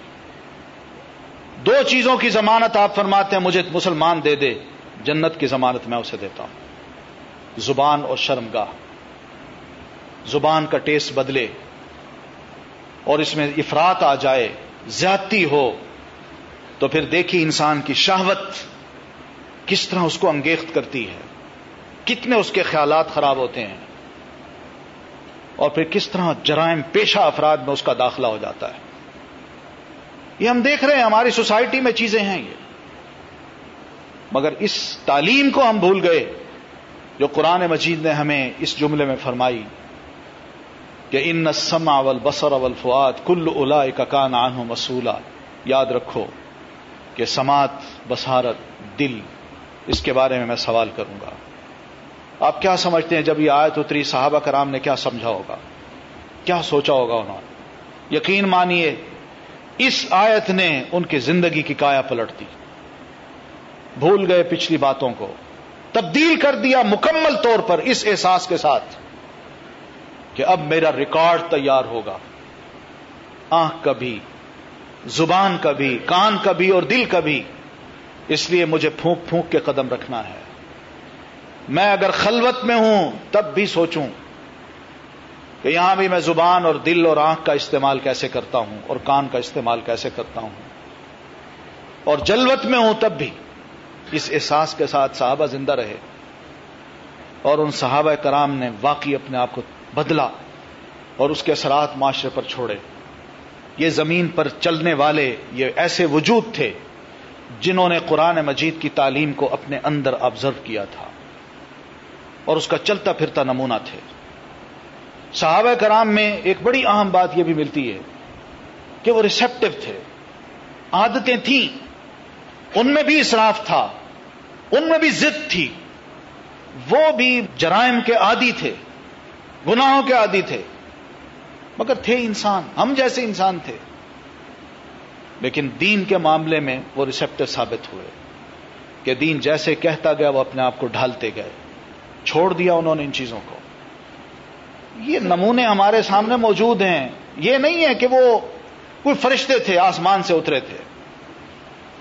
S2: دو چیزوں کی ضمانت آپ فرماتے ہیں، مجھے مسلمان دے دے، جنت کی ضمانت میں اسے دیتا ہوں۔ زبان اور شرمگاہ۔ زبان کا ٹیسٹ بدلے اور اس میں افراد آ جائے، زیادتی ہو، تو پھر دیکھی انسان کی شہوت کس طرح اس کو انگیخت کرتی ہے۔ کتنے اس کے خیالات خراب ہوتے ہیں۔ اور پھر کس طرح جرائم پیشہ افراد میں اس کا داخلہ ہو جاتا ہے؟ یہ ہم دیکھ رہے ہیں، ہماری سوسائٹی میں چیزیں ہیں یہ۔ مگر اس تعلیم کو ہم بھول گئے، جو قرآن مجید نے ہمیں اس جملے میں فرمائی کہ ان سما اول بسر اول فواد کل الا کان آن مسولہ یاد رکھو کہ سماعت بسارت دل، اس کے بارے میں میں سوال کروں گا۔ آپ کیا سمجھتے ہیں جب یہ آیت اتری، صحابہ کرام نے کیا سمجھا ہوگا؟ کیا سوچا ہوگا انہوں نے؟ یقین مانیے، اس آیت نے ان کی زندگی کی کایا پلٹ دی۔ بھول گئے پچھلی باتوں کو۔ تبدیل کر دیا مکمل طور پر اس احساس کے ساتھ کہ اب میرا ریکارڈ تیار ہوگا۔ آنکھ کبھی، زبان کبھی، کان کبھی اور دل کبھی۔ اس لیے مجھے پھونک پھونک کے قدم رکھنا ہے۔ میں اگر خلوت میں ہوں تب بھی سوچوں کہ یہاں بھی میں زبان اور دل اور آنکھ کا استعمال کیسے کرتا ہوں اور کان کا استعمال کیسے کرتا ہوں اور جلوت میں ہوں تب بھی اس احساس کے ساتھ صحابہ زندہ رہے اور ان صحابہ کرام نے واقعی اپنے آپ کو بدلا اور اس کے اثرات معاشرے پر چھوڑے یہ زمین پر چلنے والے یہ ایسے وجود تھے جنہوں نے قرآن مجید کی تعلیم کو اپنے اندر آبزرو کیا تھا اور اس کا چلتا پھرتا نمونہ تھے۔ صحابہ کرام میں ایک بڑی اہم بات یہ بھی ملتی ہے کہ وہ ریسپٹو تھے۔ عادتیں تھیں۔ ان میں بھی اسراف تھا۔ ان میں بھی ضد تھی۔ وہ بھی جرائم کے عادی تھے۔ گناہوں کے عادی تھے۔ مگر تھے انسان۔ ہم جیسے انسان تھے۔ لیکن دین کے معاملے میں وہ ریسپٹو ثابت ہوئے کہ دین جیسے کہتا گیا وہ اپنے آپ کو ڈھالتے گئے۔ چھوڑ دیا انہوں نے ان چیزوں کو۔ یہ نمونے ہمارے سامنے موجود ہیں۔ یہ نہیں ہے کہ وہ کوئی فرشتے تھے، آسمان سے اترے تھے۔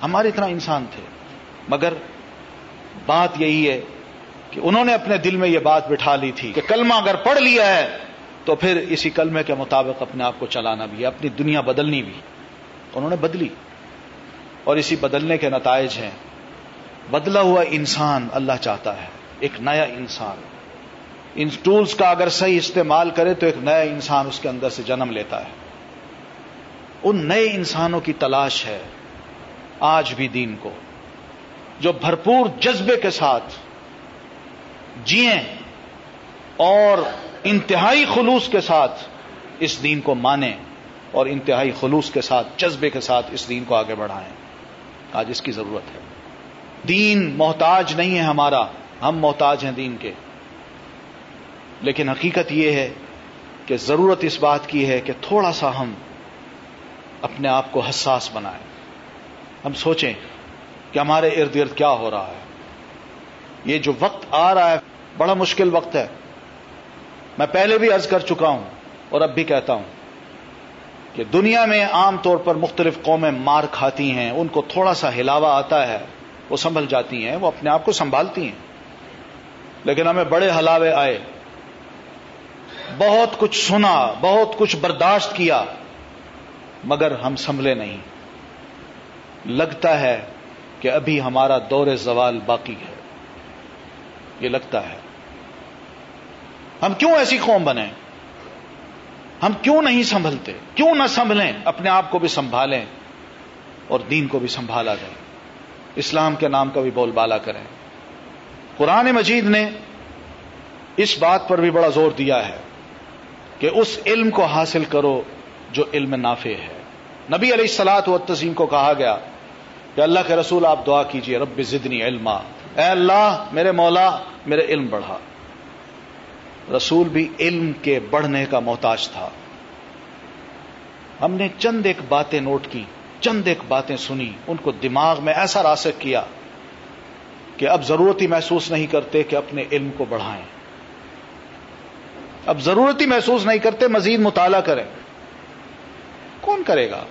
S2: ہماری طرح انسان تھے۔ مگر بات یہی ہے کہ انہوں نے اپنے دل میں یہ بات بٹھا لی تھی کہ کلمہ اگر پڑھ لیا ہے تو پھر اسی کلمے کے مطابق اپنے آپ کو چلانا بھی ہے، اپنی دنیا بدلنی بھی۔ انہوں نے بدلی۔ اور اسی بدلنے کے نتائج ہیں۔ بدلا ہوا انسان اللہ چاہتا ہے۔ ایک نیا انسان۔ ان ٹولز کا اگر صحیح استعمال کرے تو ایک نیا انسان اس کے اندر سے جنم لیتا ہے۔ ان نئے انسانوں کی تلاش ہے آج بھی دین کو۔ جو بھرپور جذبے کے ساتھ جیئیں اور انتہائی خلوص کے ساتھ اس دین کو مانیں اور انتہائی خلوص کے ساتھ، جذبے کے ساتھ اس دین کو آگے بڑھائیں۔ آج اس کی ضرورت ہے۔ دین محتاج نہیں ہے ہمارا۔ ہم محتاج ہیں دین کے۔ لیکن حقیقت یہ ہے کہ ضرورت اس بات کی ہے کہ تھوڑا سا ہم اپنے آپ کو حساس بنائیں۔ ہم سوچیں کہ ہمارے ارد گرد کیا ہو رہا ہے۔ یہ جو وقت آ رہا ہے، بڑا مشکل وقت ہے۔ میں پہلے بھی عرض کر چکا ہوں اور اب بھی کہتا ہوں کہ دنیا میں عام طور پر مختلف قومیں مار کھاتی ہیں، ان کو تھوڑا سا ہلاوا آتا ہے، وہ سنبھل جاتی ہیں، وہ اپنے آپ کو سنبھالتی ہیں۔ لیکن ہمیں بڑے ہلاوے آئے۔ بہت کچھ سنا، بہت کچھ برداشت کیا، مگر ہم سنبھلے نہیں۔ لگتا ہے کہ ابھی ہمارا دور زوال باقی ہے۔ یہ لگتا ہے۔ ہم کیوں ایسی قوم بنے ہم کیوں نہیں سنبھلتے؟ کیوں نہ سنبھلیں، اپنے آپ کو بھی سنبھالیں اور دین کو بھی سنبھالا جائے۔ اسلام کے نام کا بھی بول بالا کریں۔ قرآن مجید نے اس بات پر بھی بڑا زور دیا ہے کہ اس علم کو حاصل کرو جو علم نافع ہے۔ نبی علیہ السلاط و تزیم کو کہا گیا کہ اللہ کے رسول آپ دعا کیجیے، رب زدنی علما۔ اے اللہ، میرے مولا، میرے علم بڑھا۔ رسول بھی علم کے بڑھنے کا محتاج تھا۔ ہم نے چند ایک باتیں نوٹ کی، چند ایک باتیں سنی، ان کو دماغ میں ایسا راسک کیا کہ اب ضرورت ہی محسوس نہیں کرتے کہ اپنے علم کو بڑھائیں۔ اب ضرورت ہی محسوس نہیں کرتے، مزید مطالعہ کریں۔ کون کرے گا؟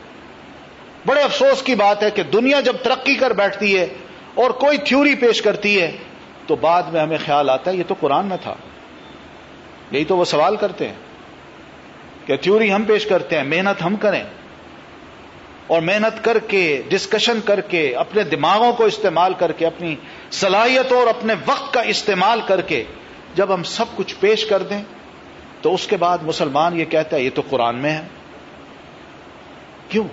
S2: بڑے افسوس کی بات ہے کہ دنیا جب ترقی کر بیٹھتی ہے اور کوئی تھیوری پیش کرتی ہے، تو بعد میں ہمیں خیال آتا ہے یہ تو قرآن میں تھا۔ یہی تو وہ سوال کرتے ہیں کہ تھیوری ہم پیش کرتے ہیں، محنت ہم کریں۔ اور محنت کر کے ڈسکشن کر کے، اپنے دماغوں کو استعمال کر کے، اپنی صلاحیتوں اور اپنے وقت کا استعمال کر کے جب ہم سب کچھ پیش کر دیں، تو اس کے بعد مسلمان یہ کہتا ہے، یہ تو قرآن میں ہے۔ کیوں؟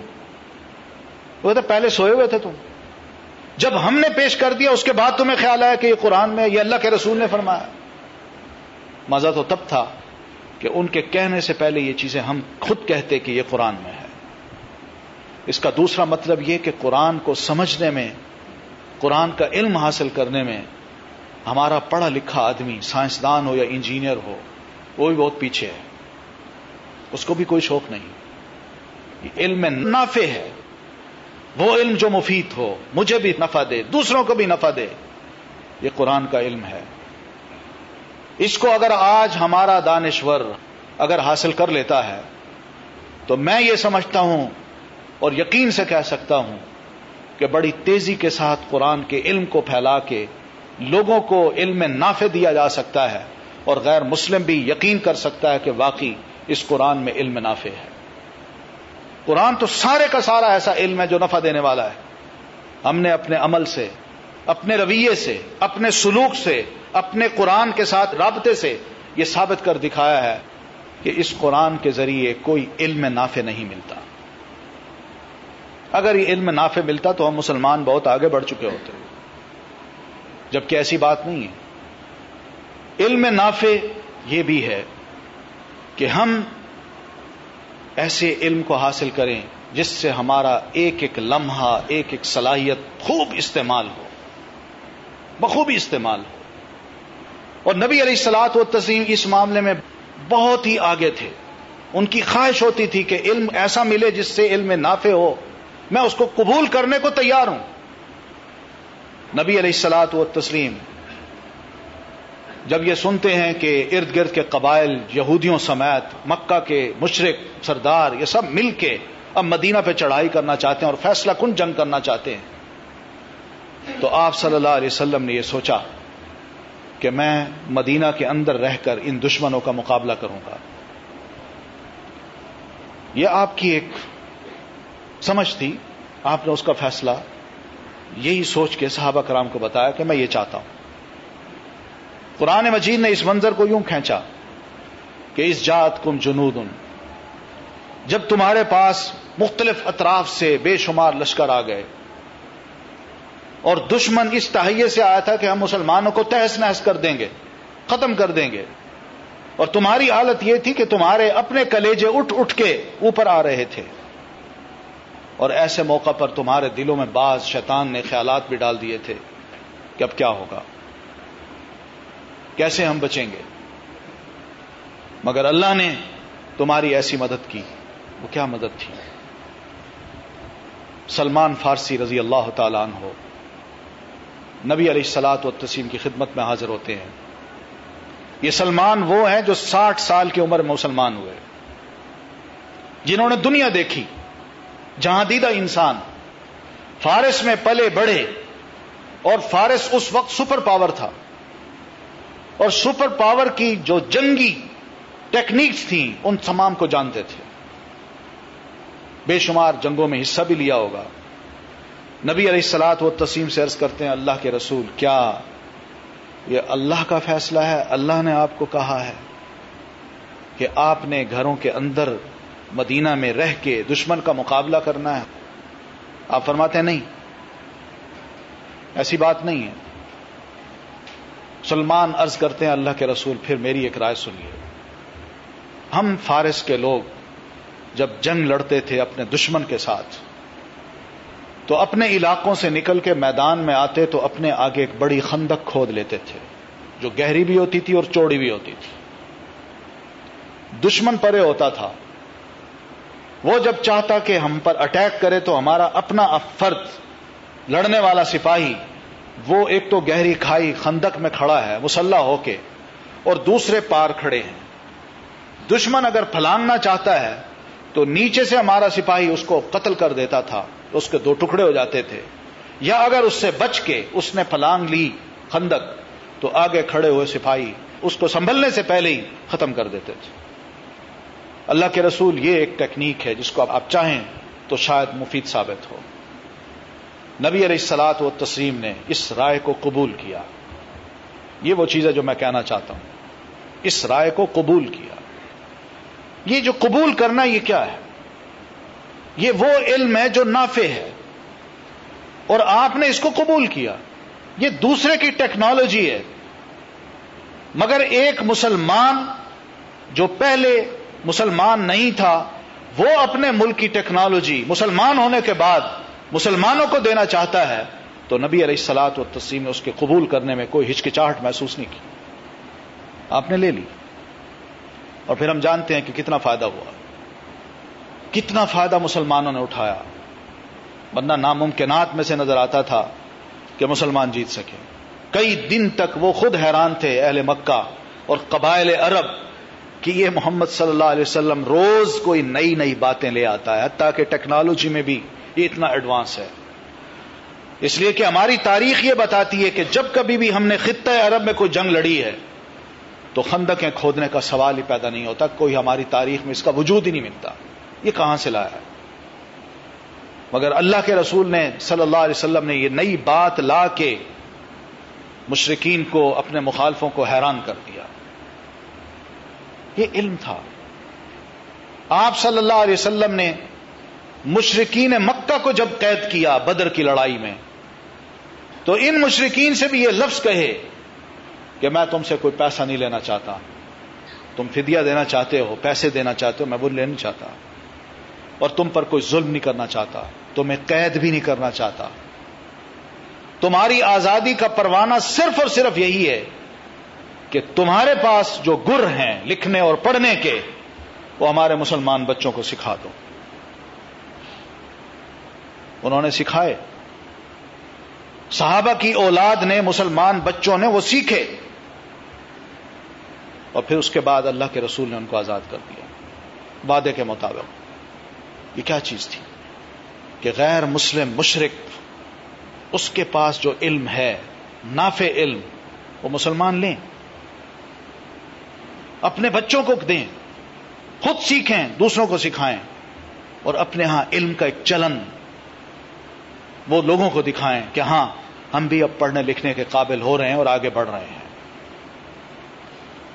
S2: وہ تو پہلے سوئے ہوئے تھے تم۔ جب ہم نے پیش کر دیا، اس کے بعد تمہیں خیال آیا کہ یہ قرآن میں یہ اللہ کے رسول نے فرمایا۔ مزہ تو تب تھا کہ ان کے کہنے سے پہلے یہ چیزیں ہم خود کہتے کہ یہ قرآن میں ہے۔ اس کا دوسرا مطلب یہ کہ قرآن کو سمجھنے میں، قرآن کا علم حاصل کرنے میں ہمارا پڑھا لکھا آدمی، سائنسدان ہو یا انجینئر ہو، وہ بھی بہت پیچھے ہے۔ اس کو بھی کوئی شوق نہیں۔ علم نافع ہے۔ وہ علم جو مفید ہو، مجھے بھی نفع دے، دوسروں کو بھی نفع دے۔ یہ قرآن کا علم ہے۔ اس کو اگر آج ہمارا دانشور اگر حاصل کر لیتا ہے، تو میں یہ سمجھتا ہوں اور یقین سے کہہ سکتا ہوں کہ بڑی تیزی کے ساتھ قرآن کے علم کو پھیلا کے لوگوں کو علم نافع دیا جا سکتا ہے اور غیر مسلم بھی یقین کر سکتا ہے کہ واقعی اس قرآن میں علم نافع ہے۔ قرآن تو سارے کا سارا ایسا علم ہے جو نفع دینے والا ہے۔ ہم نے اپنے عمل سے، اپنے رویے سے، اپنے سلوک سے، اپنے قرآن کے ساتھ رابطے سے یہ ثابت کر دکھایا ہے کہ اس قرآن کے ذریعے کوئی علم نافع نہیں ملتا۔ اگر یہ علم نافع ملتا تو ہم مسلمان بہت آگے بڑھ چکے ہوتے جبکہ ایسی بات نہیں ہے۔ علم نافع یہ بھی ہے کہ ہم ایسے علم کو حاصل کریں جس سے ہمارا ایک ایک لمحہ، ایک ایک صلاحیت خوب استعمال ہو۔ بخوبی استعمال ہو۔ اور نبی علیہ السلاط و تسلیم اس معاملے میں بہت ہی آگے تھے۔ ان کی خواہش ہوتی تھی کہ علم ایسا ملے جس سے علم نافع ہو۔ میں اس کو قبول کرنے کو تیار ہوں۔ نبی علیہ السلاط و تسلیم جب یہ سنتے ہیں کہ ارد گرد کے قبائل، یہودیوں سمیت، مکہ کے مشرق، سردار، یہ سب مل کے اب مدینہ پہ چڑھائی کرنا چاہتے ہیں اور فیصلہ کن جنگ کرنا چاہتے ہیں۔ تو آپ صلی اللہ علیہ وسلم نے یہ سوچا کہ میں مدینہ کے اندر رہ کر ان دشمنوں کا مقابلہ کروں گا۔ یہ آپ کی ایک سمجھ تھی آپ نے اس کا فیصلہ یہی سوچ کے صحابہ کرام کو بتایا کہ میں یہ چاہتا ہوں۔ قرآن مجید نے اس منظر کو یوں کھینچا کہ اس جات کم جنود جب تمہارے پاس مختلف اطراف سے بے شمار لشکر آ گئے اور دشمن اس تہیے سے آیا تھا کہ ہم مسلمانوں کو تہس نہس کر دیں گے، ختم کر دیں گے۔ اور تمہاری حالت یہ تھی کہ تمہارے اپنے کلیجے اٹھ اٹھ کے اوپر آ رہے تھے۔ اور ایسے موقع پر تمہارے دلوں میں بعض شیطان نے خیالات بھی ڈال دیے تھے کہ اب کیا ہوگا؟ کیسے ہم بچیں گے؟ مگر اللہ نے تمہاری ایسی مدد کی، وہ کیا مدد تھی؟ سلمان فارسی رضی اللہ تعالیٰ عنہ نبی علیہ السلاط و تسیم کی خدمت میں حاضر ہوتے ہیں۔ یہ سلمان وہ ہیں جو ساٹھ سال کی عمر میں مسلمان ہوئے، جنہوں نے دنیا دیکھی۔ جہاں دیدہ انسان، فارس میں پلے بڑھے اور فارس اس وقت سپر پاور تھا۔ اور سپر پاور کی جو جنگی ٹیکنیکس تھیں، ان تمام کو جانتے تھے۔ بے شمار جنگوں میں حصہ بھی لیا ہوگا۔ نبی علیہ السلاط وہ تسیم سے عرض کرتے ہیں، اللہ کے رسول، کیا یہ اللہ کا فیصلہ ہے؟ اللہ نے آپ کو کہا ہے کہ آپ نے گھروں کے اندر مدینہ میں رہ کے دشمن کا مقابلہ کرنا ہے۔ آپ فرماتے ہیں نہیں۔ ایسی بات نہیں ہے۔ سلمان عرض کرتے ہیں اللہ کے رسول، پھر میری ایک رائے سنیے۔ ہم فارس کے لوگ جب جنگ لڑتے تھے اپنے دشمن کے ساتھ، تو اپنے علاقوں سے نکل کے میدان میں آتے تو اپنے آگے ایک بڑی خندق کھود لیتے تھے، جو گہری بھی ہوتی تھی اور چوڑی بھی ہوتی تھی۔ دشمن پرے ہوتا تھا۔ وہ جب چاہتا کہ ہم پر اٹیک کرے تو ہمارا اپنا فرد، لڑنے والا سپاہی، وہ ایک تو گہری کھائی خندق میں کھڑا ہے، مسلح ہو کے، اور دوسرے پار کھڑے ہیں۔ دشمن اگر پھلانگنا چاہتا ہے، تو نیچے سے ہمارا سپاہی اس کو قتل کر دیتا تھا، اس کے دو ٹکڑے ہو جاتے تھے۔ یا اگر اس سے بچ کے اس نے پھلانگ لی خندق، تو آگے کھڑے ہوئے سپاہی اس کو سنبھلنے سے پہلے ہی ختم کر دیتے تھے۔ اللہ کے رسول یہ ایک ٹیکنیک ہے جس کو آپ چاہیں تو شاید مفید ثابت ہو۔ نبی علیہ السلاط و تسلیم نے اس رائے کو قبول کیا۔ یہ وہ چیز ہے جو میں کہنا چاہتا ہوں۔ اس رائے کو قبول کیا۔ یہ جو قبول کرنا یہ کیا ہے؟ یہ وہ علم ہے جو نافع ہے۔ اور آپ نے اس کو قبول کیا۔ یہ دوسرے کی ٹیکنالوجی ہے۔ مگر ایک مسلمان جو پہلے مسلمان نہیں تھا، وہ اپنے ملک کی ٹیکنالوجی، مسلمان ہونے کے بعد مسلمانوں کو دینا چاہتا ہے، تو نبی علیہ السلاط و تسیم نے اس کے قبول کرنے میں کوئی ہچکچاہٹ محسوس نہیں کی۔ آپ نے لے لی۔ اور پھر ہم جانتے ہیں کہ کتنا فائدہ ہوا۔ کتنا فائدہ مسلمانوں نے اٹھایا۔ بندہ ناممکنات میں سے نظر آتا تھا کہ مسلمان جیت سکے۔ کئی دن تک وہ خود حیران تھے اہل مکہ اور قبائل عرب کہ یہ محمد صلی اللہ علیہ وسلم روز کوئی نئی نئی باتیں لے آتا ہے، حتیٰ کہ ٹیکنالوجی میں بھی یہ اتنا ایڈوانس ہے۔ اس لیے کہ ہماری تاریخ یہ بتاتی ہے کہ جب کبھی بھی ہم نے خطہ عرب میں کوئی جنگ لڑی ہے، تو خندقیں کھودنے کا سوال ہی پیدا نہیں ہوتا، کوئی ہماری تاریخ میں اس کا وجود ہی نہیں ملتا۔ یہ کہاں سے لایا ہے؟ مگر اللہ کے رسول نے صلی اللہ علیہ وسلم نے یہ نئی بات لا کے مشرقین کو، اپنے مخالفوں کو حیران کر دیا یہ علم تھا۔ آپ صلی اللہ علیہ وسلم نے مشرقین مکہ کو جب قید کیا بدر کی لڑائی میں، تو ان مشرقین سے بھی یہ لفظ کہے کہ میں تم سے کوئی پیسہ نہیں لینا چاہتا۔ تم فدیہ دینا چاہتے ہو، پیسے دینا چاہتے ہو، میں وہ لینا چاہتا۔ اور تم پر کوئی ظلم نہیں کرنا چاہتا، تمہیں قید بھی نہیں کرنا چاہتا۔ تمہاری آزادی کا پروانہ صرف اور صرف یہی ہے کہ تمہارے پاس جو گر ہیں لکھنے اور پڑھنے کے، وہ ہمارے مسلمان بچوں کو سکھا دو۔ انہوں نے سکھائے۔ صحابہ کی اولاد نے، مسلمان بچوں نے وہ سیکھے۔ اور پھر اس کے بعد اللہ کے رسول نے ان کو آزاد کر دیا۔ وعدے کے مطابق۔ یہ کیا چیز تھی؟ کہ غیر مسلم مشرق اس کے پاس جو علم ہے، نافع علم، وہ مسلمان لیں۔ اپنے بچوں کو دیں، خود سیکھیں، دوسروں کو سکھائیں، اور اپنے ہاں علم کا ایک چلن وہ لوگوں کو دکھائیں کہ ہاں ہم بھی اب پڑھنے لکھنے کے قابل ہو رہے ہیں اور آگے بڑھ رہے ہیں۔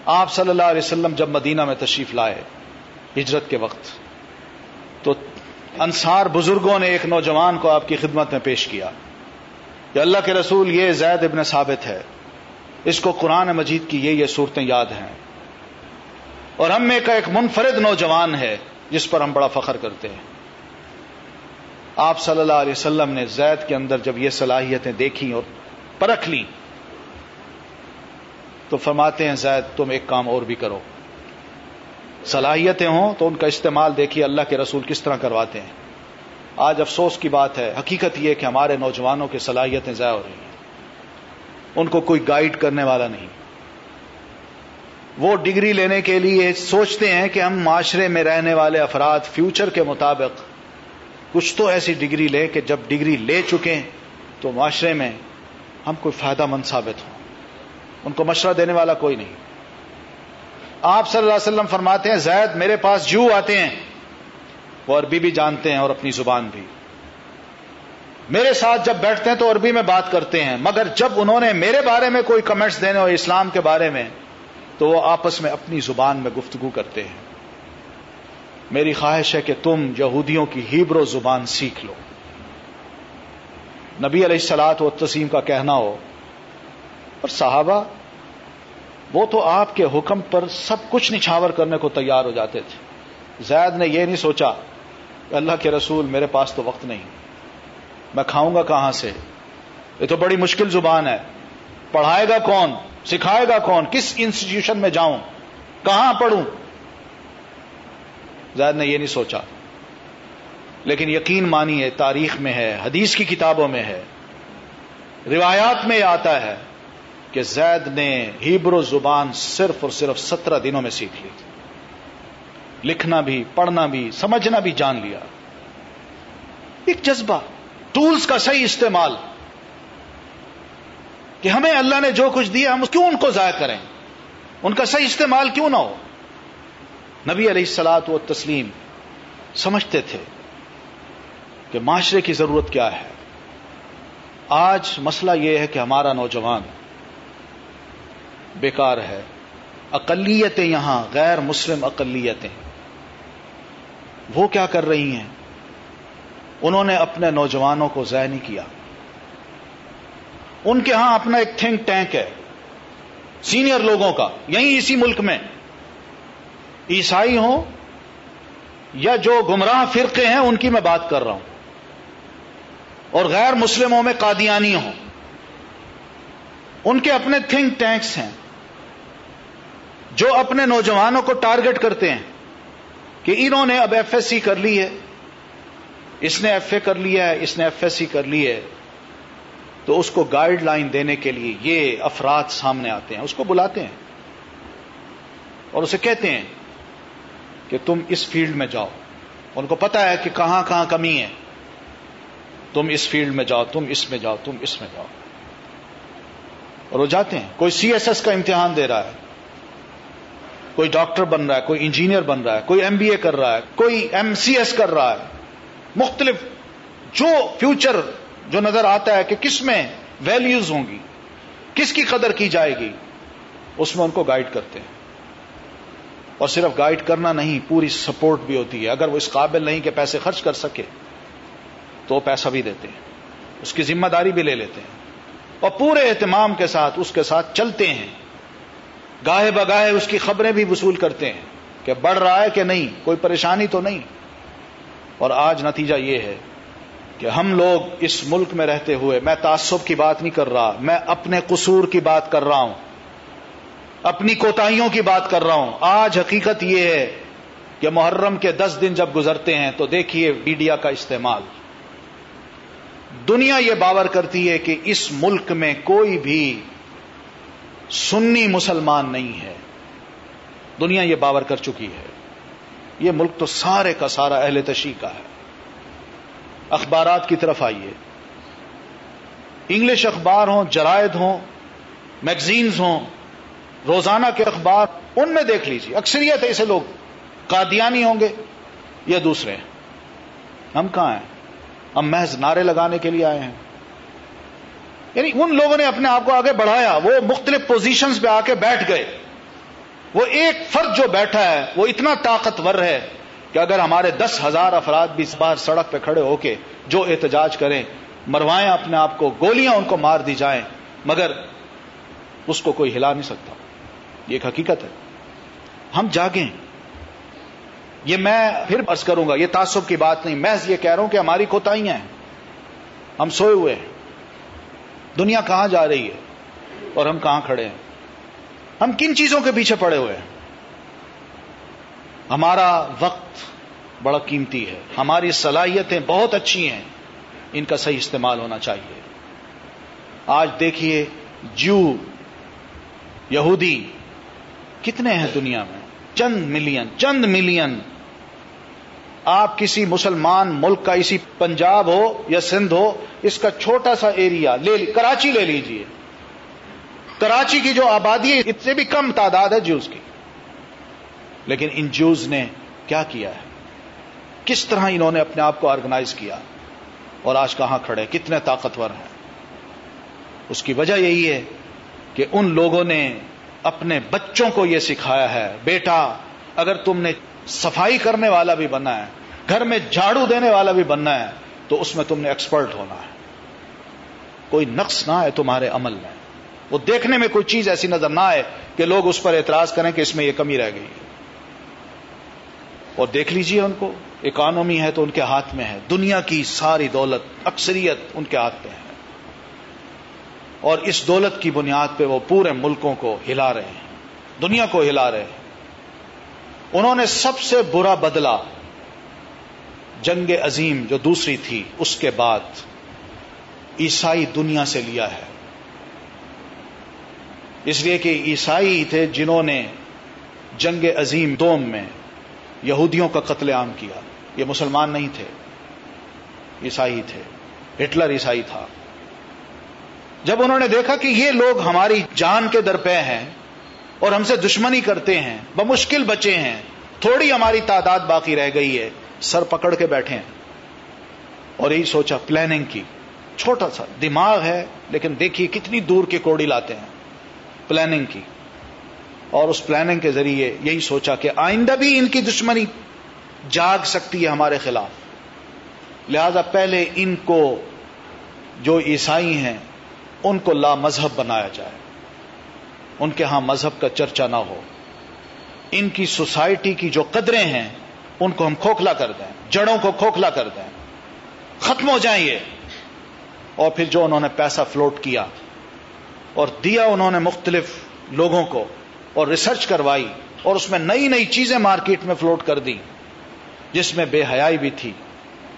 S2: آپ صلی اللہ علیہ وسلم جب مدینہ میں تشریف لائے ہجرت کے وقت، تو انصار بزرگوں نے ایک نوجوان کو آپ کی خدمت میں پیش کیا کہ اللہ کے رسول یہ زید ابن ثابت ہے، اس کو قرآن مجید کی یہ یہ صورتیں یاد ہیں۔ اور ہم میں کا ایک منفرد نوجوان ہے، جس پر ہم بڑا فخر کرتے ہیں۔ آپ صلی اللہ علیہ وسلم نے زید کے اندر جب یہ صلاحیتیں دیکھی اور پرکھ لی تو فرماتے ہیں، زید، تم ایک کام اور بھی کرو۔ صلاحیتیں ہوں تو ان کا استعمال دیکھیے اللہ کے رسول کس طرح کرواتے ہیں۔ آج افسوس کی بات ہے، حقیقت یہ کہ ہمارے نوجوانوں کی صلاحیتیں ضائع ہو رہی ہیں۔ ان کو کوئی گائیڈ کرنے والا نہیں۔ وہ ڈگری لینے کے لیے سوچتے ہیں کہ ہم معاشرے میں رہنے والے افراد فیوچر کے مطابق کچھ تو ایسی ڈگری لے کہ جب ڈگری لے چکے تو معاشرے میں ہم کوئی فائدہ مند ثابت ہوں۔ ان کو مشورہ دینے والا کوئی نہیں۔ آپ صلی اللہ علیہ وسلم فرماتے ہیں، زید میرے پاس جو آتے ہیں۔ وہ عربی بھی جانتے ہیں اور اپنی زبان بھی۔ میرے ساتھ جب بیٹھتے ہیں تو عربی میں بات کرتے ہیں، مگر جب انہوں نے میرے بارے میں کوئی کمنٹس دینے اور اسلام کے بارے میں تو وہ آپس میں اپنی زبان میں گفتگو کرتے ہیں۔ میری خواہش ہے کہ تم یہودیوں کی ہیبرو زبان سیکھ لو۔ نبی علیہ السلاط و تسیم کا کہنا ہو، اور صحابہ، وہ تو آپ کے حکم پر سب کچھ نچھاور کرنے کو تیار ہو جاتے تھے۔ زید نے یہ نہیں سوچا کہ اللہ کے رسول میرے پاس تو وقت نہیں۔ میں کھاؤں گا کہاں سے؟ یہ تو بڑی مشکل زبان ہے۔ پڑھائے گا کون؟ سکھائے گا کون؟ کس انسٹیٹیوشن میں جاؤں؟ کہاں پڑھوں؟ زید نے یہ نہیں سوچا۔ لیکن یقین مانی ہے، تاریخ میں ہے، حدیث کی کتابوں میں ہے۔ روایات میں یہ آتا ہے کہ زید نے ہیبرو زبان صرف اور صرف سترہ دنوں میں سیکھ لی۔ لکھنا بھی، پڑھنا بھی، سمجھنا بھی جان لیا۔ ایک جذبہ، ٹولز کا صحیح استعمال۔ کہ ہمیں اللہ نے جو کچھ دیا، ہم کیوں ان کو ضائع کریں؟ ان کا صحیح استعمال کیوں نہ ہو؟ نبی علیہ السلاط و تسلیم سمجھتے تھے کہ معاشرے کی ضرورت کیا ہے۔ آج مسئلہ یہ ہے کہ ہمارا نوجوان بیکار ہے۔ اقلیتیں یہاں غیر مسلم اقلیتیں۔ وہ کیا کر رہی ہیں؟ انہوں نے اپنے نوجوانوں کو ضائع نہیں کیا۔ ان کے ہاں اپنا ایک تھنک ٹینک ہے۔ سینئر لوگوں کا، یہیں اسی ملک میں۔ عیسائی ہوں یا جو گمراہ فرقے ہیں، ان کی میں بات کر رہا ہوں۔ اور غیر مسلموں میں قادیانی ہوں۔ ان کے اپنے تھنک ٹینکس ہیں۔ جو اپنے نوجوانوں کو ٹارگٹ کرتے ہیں کہ انہوں نے اب ایف ایس سی کر لی ہے۔ اس نے ایف اے کر لیا ہے، اس نے ایف ایس سی کر لی ہے۔ تو اس کو گائیڈ لائن دینے کے لیے یہ افراد سامنے آتے ہیں، اس کو بلاتے ہیں۔ اور اسے کہتے ہیں کہ تم اس فیلڈ میں جاؤ۔ ان کو پتا ہے کہ کہاں کہاں کمی ہے۔ تم اس فیلڈ میں جاؤ، تم اس میں جاؤ، تم اس میں جاؤ۔ اور وہ جاتے ہیں۔ کوئی سی ایس ایس کا امتحان دے رہا ہے۔ کوئی ڈاکٹر بن رہا ہے، کوئی انجینئر بن رہا ہے، کوئی ایم بی اے کر رہا ہے، کوئی ایم سی ایس کر رہا ہے۔ مختلف جو فیوچر جو نظر آتا ہے کہ کس میں ویلیوز ہوں گی، کس کی قدر کی جائے گی، اس میں ان کو گائیڈ کرتے ہیں۔ اور صرف گائیڈ کرنا نہیں، پوری سپورٹ بھی ہوتی ہے۔ اگر وہ اس قابل نہیں کہ پیسے خرچ کر سکے، تو وہ پیسہ بھی دیتے ہیں۔ اس کی ذمہ داری بھی لے لیتے ہیں۔ اور پورے اہتمام کے ساتھ، اس کے ساتھ چلتے ہیں۔ گاہے بگاہے اس کی خبریں بھی وصول کرتے ہیں کہ بڑھ رہا ہے کہ نہیں، کوئی پریشانی تو نہیں۔ اور آج نتیجہ یہ ہے کہ ہم لوگ اس ملک میں رہتے ہوئے میں تعصب کی بات نہیں کر رہا، میں اپنے قصور کی بات کر رہا ہوں، اپنی کوتاہیوں کی بات کر رہا ہوں۔ آج حقیقت یہ ہے کہ محرم کے دس دن جب گزرتے ہیں تو دیکھیے میڈیا کا استعمال۔ دنیا یہ باور کرتی ہے کہ اس ملک میں کوئی بھی سنی مسلمان نہیں ہے۔ دنیا یہ باور کر چکی ہے۔ یہ ملک تو سارے کا سارا اہل تشیح کا ہے۔ اخبارات کی طرف آئیے۔ انگلش اخبار ہوں، جرائد ہوں میگزینز ہوں، روزانہ کے اخبار، ان میں دیکھ لیجیے اکثریت ایسے لوگ قادیانی ہوں گے یا دوسرے ہم کہاں ہیں؟ ہم محض نعرے لگانے کے لیے آئے ہیں۔ یعنی ان لوگوں نے اپنے آپ کو آگے بڑھایا، وہ مختلف پوزیشنز پہ آ کے بیٹھ گئے۔ وہ ایک فرد جو بیٹھا ہے، وہ اتنا طاقتور ہے کہ اگر ہمارے دس ہزار افراد بھی اس باہر سڑک پہ کھڑے ہو کے جو احتجاج کریں، مروائیں اپنے آپ کو، گولیاں ان کو مار دی جائیں، مگر اس کو کوئی ہلا نہیں سکتا۔ یہ ایک حقیقت ہے۔ ہم جاگیں۔ یہ میں پھر ارض کروں گا، یہ تعصب کی بات نہیں، میں یہ کہہ رہا ہوں کہ ہماری کوتاہیاں ہیں۔ ہم سوئے ہوئے ہیں۔ دنیا کہاں جا رہی ہے اور ہم کہاں کھڑے ہیں؟ ہم کن چیزوں کے پیچھے پڑے ہوئے ہیں؟ ہمارا وقت بڑا قیمتی ہے۔ ہماری صلاحیتیں بہت اچھی ہیں۔ ان کا صحیح استعمال ہونا چاہیے۔ آج دیکھیے جو یہودی کتنے ہیں دنیا میں؟ چند ملین چند ملین۔ آپ کسی مسلمان ملک کا اسی پنجاب ہو یا سندھ ہو، اس کا چھوٹا سا ایریا لے کراچی لے لیجیے۔ کراچی کی جو آبادی ہے، اس سے بھی کم تعداد ہے جوز کی۔ لیکن ان جوز نے کیا کیا ہے؟ کس طرح انہوں نے اپنے آپ کو آرگنائز کیا؟ اور آج کہاں کھڑے؟ کتنے طاقتور ہیں؟ اس کی وجہ یہی ہے کہ ان لوگوں نے اپنے بچوں کو یہ سکھایا ہے، بیٹا، اگر تم نے صفائی کرنے والا بھی بننا ہے، گھر میں جھاڑو دینے والا بھی بننا ہے، تو اس میں تم نے ایکسپرٹ ہونا ہے۔ کوئی نقص نہ ہے تمہارے عمل میں۔ وہ دیکھنے میں کوئی چیز ایسی نظر نہ آئے کہ لوگ اس پر اعتراض کریں کہ اس میں یہ کمی رہ گئی۔ ہے اور دیکھ لیجیے ان کو۔ اکانومی ہے تو ان کے ہاتھ میں ہے۔ دنیا کی ساری دولت، اکثریت ان کے ہاتھ میں ہے۔ اور اس دولت کی بنیاد پہ وہ پورے ملکوں کو ہلا رہے ہیں۔ دنیا کو ہلا رہے ہیں۔ انہوں نے سب سے برا بدلہ، جنگ عظیم جو دوسری تھی، اس کے بعد عیسائی دنیا سے لیا ہے۔ اس لیے کہ عیسائی تھے جنہوں نے جنگ عظیم دوم میں یہودیوں کا قتل عام کیا۔ یہ مسلمان نہیں تھے۔ عیسائی تھے۔ ہٹلر عیسائی تھا۔ جب انہوں نے دیکھا کہ یہ لوگ ہماری جان کے درپے ہیں اور ہم سے دشمنی کرتے ہیں، بمشکل بچے ہیں، تھوڑی ہماری تعداد باقی رہ گئی ہے، سر پکڑ کے بیٹھے ہیں۔ اور یہی سوچا پلاننگ کی۔ چھوٹا سا، دماغ ہے، لیکن دیکھیے کتنی دور کے کوڑی لاتے ہیں۔ پلاننگ کی۔ اور اس پلاننگ کے ذریعے یہی سوچا کہ آئندہ بھی ان کی دشمنی جاگ سکتی ہے ہمارے خلاف۔ لہذا پہلے ان کو جو عیسائی ہیں، ان کو لا مذہب بنایا جائے۔ ان کے ہاں مذہب کا چرچا نہ ہو۔ ان کی سوسائٹی کی جو قدریں ہیں، ان کو ہم کھوکھلا کر دیں۔ جڑوں کو کھوکھلا کر دیں۔ ختم ہو جائیں یہ۔ اور پھر جو انہوں نے پیسہ فلوٹ کیا اور دیا انہوں نے مختلف لوگوں کو اور ریسرچ کروائی اور اس میں نئی نئی چیزیں مارکیٹ میں فلوٹ کر دی جس میں بے حیائی بھی تھی۔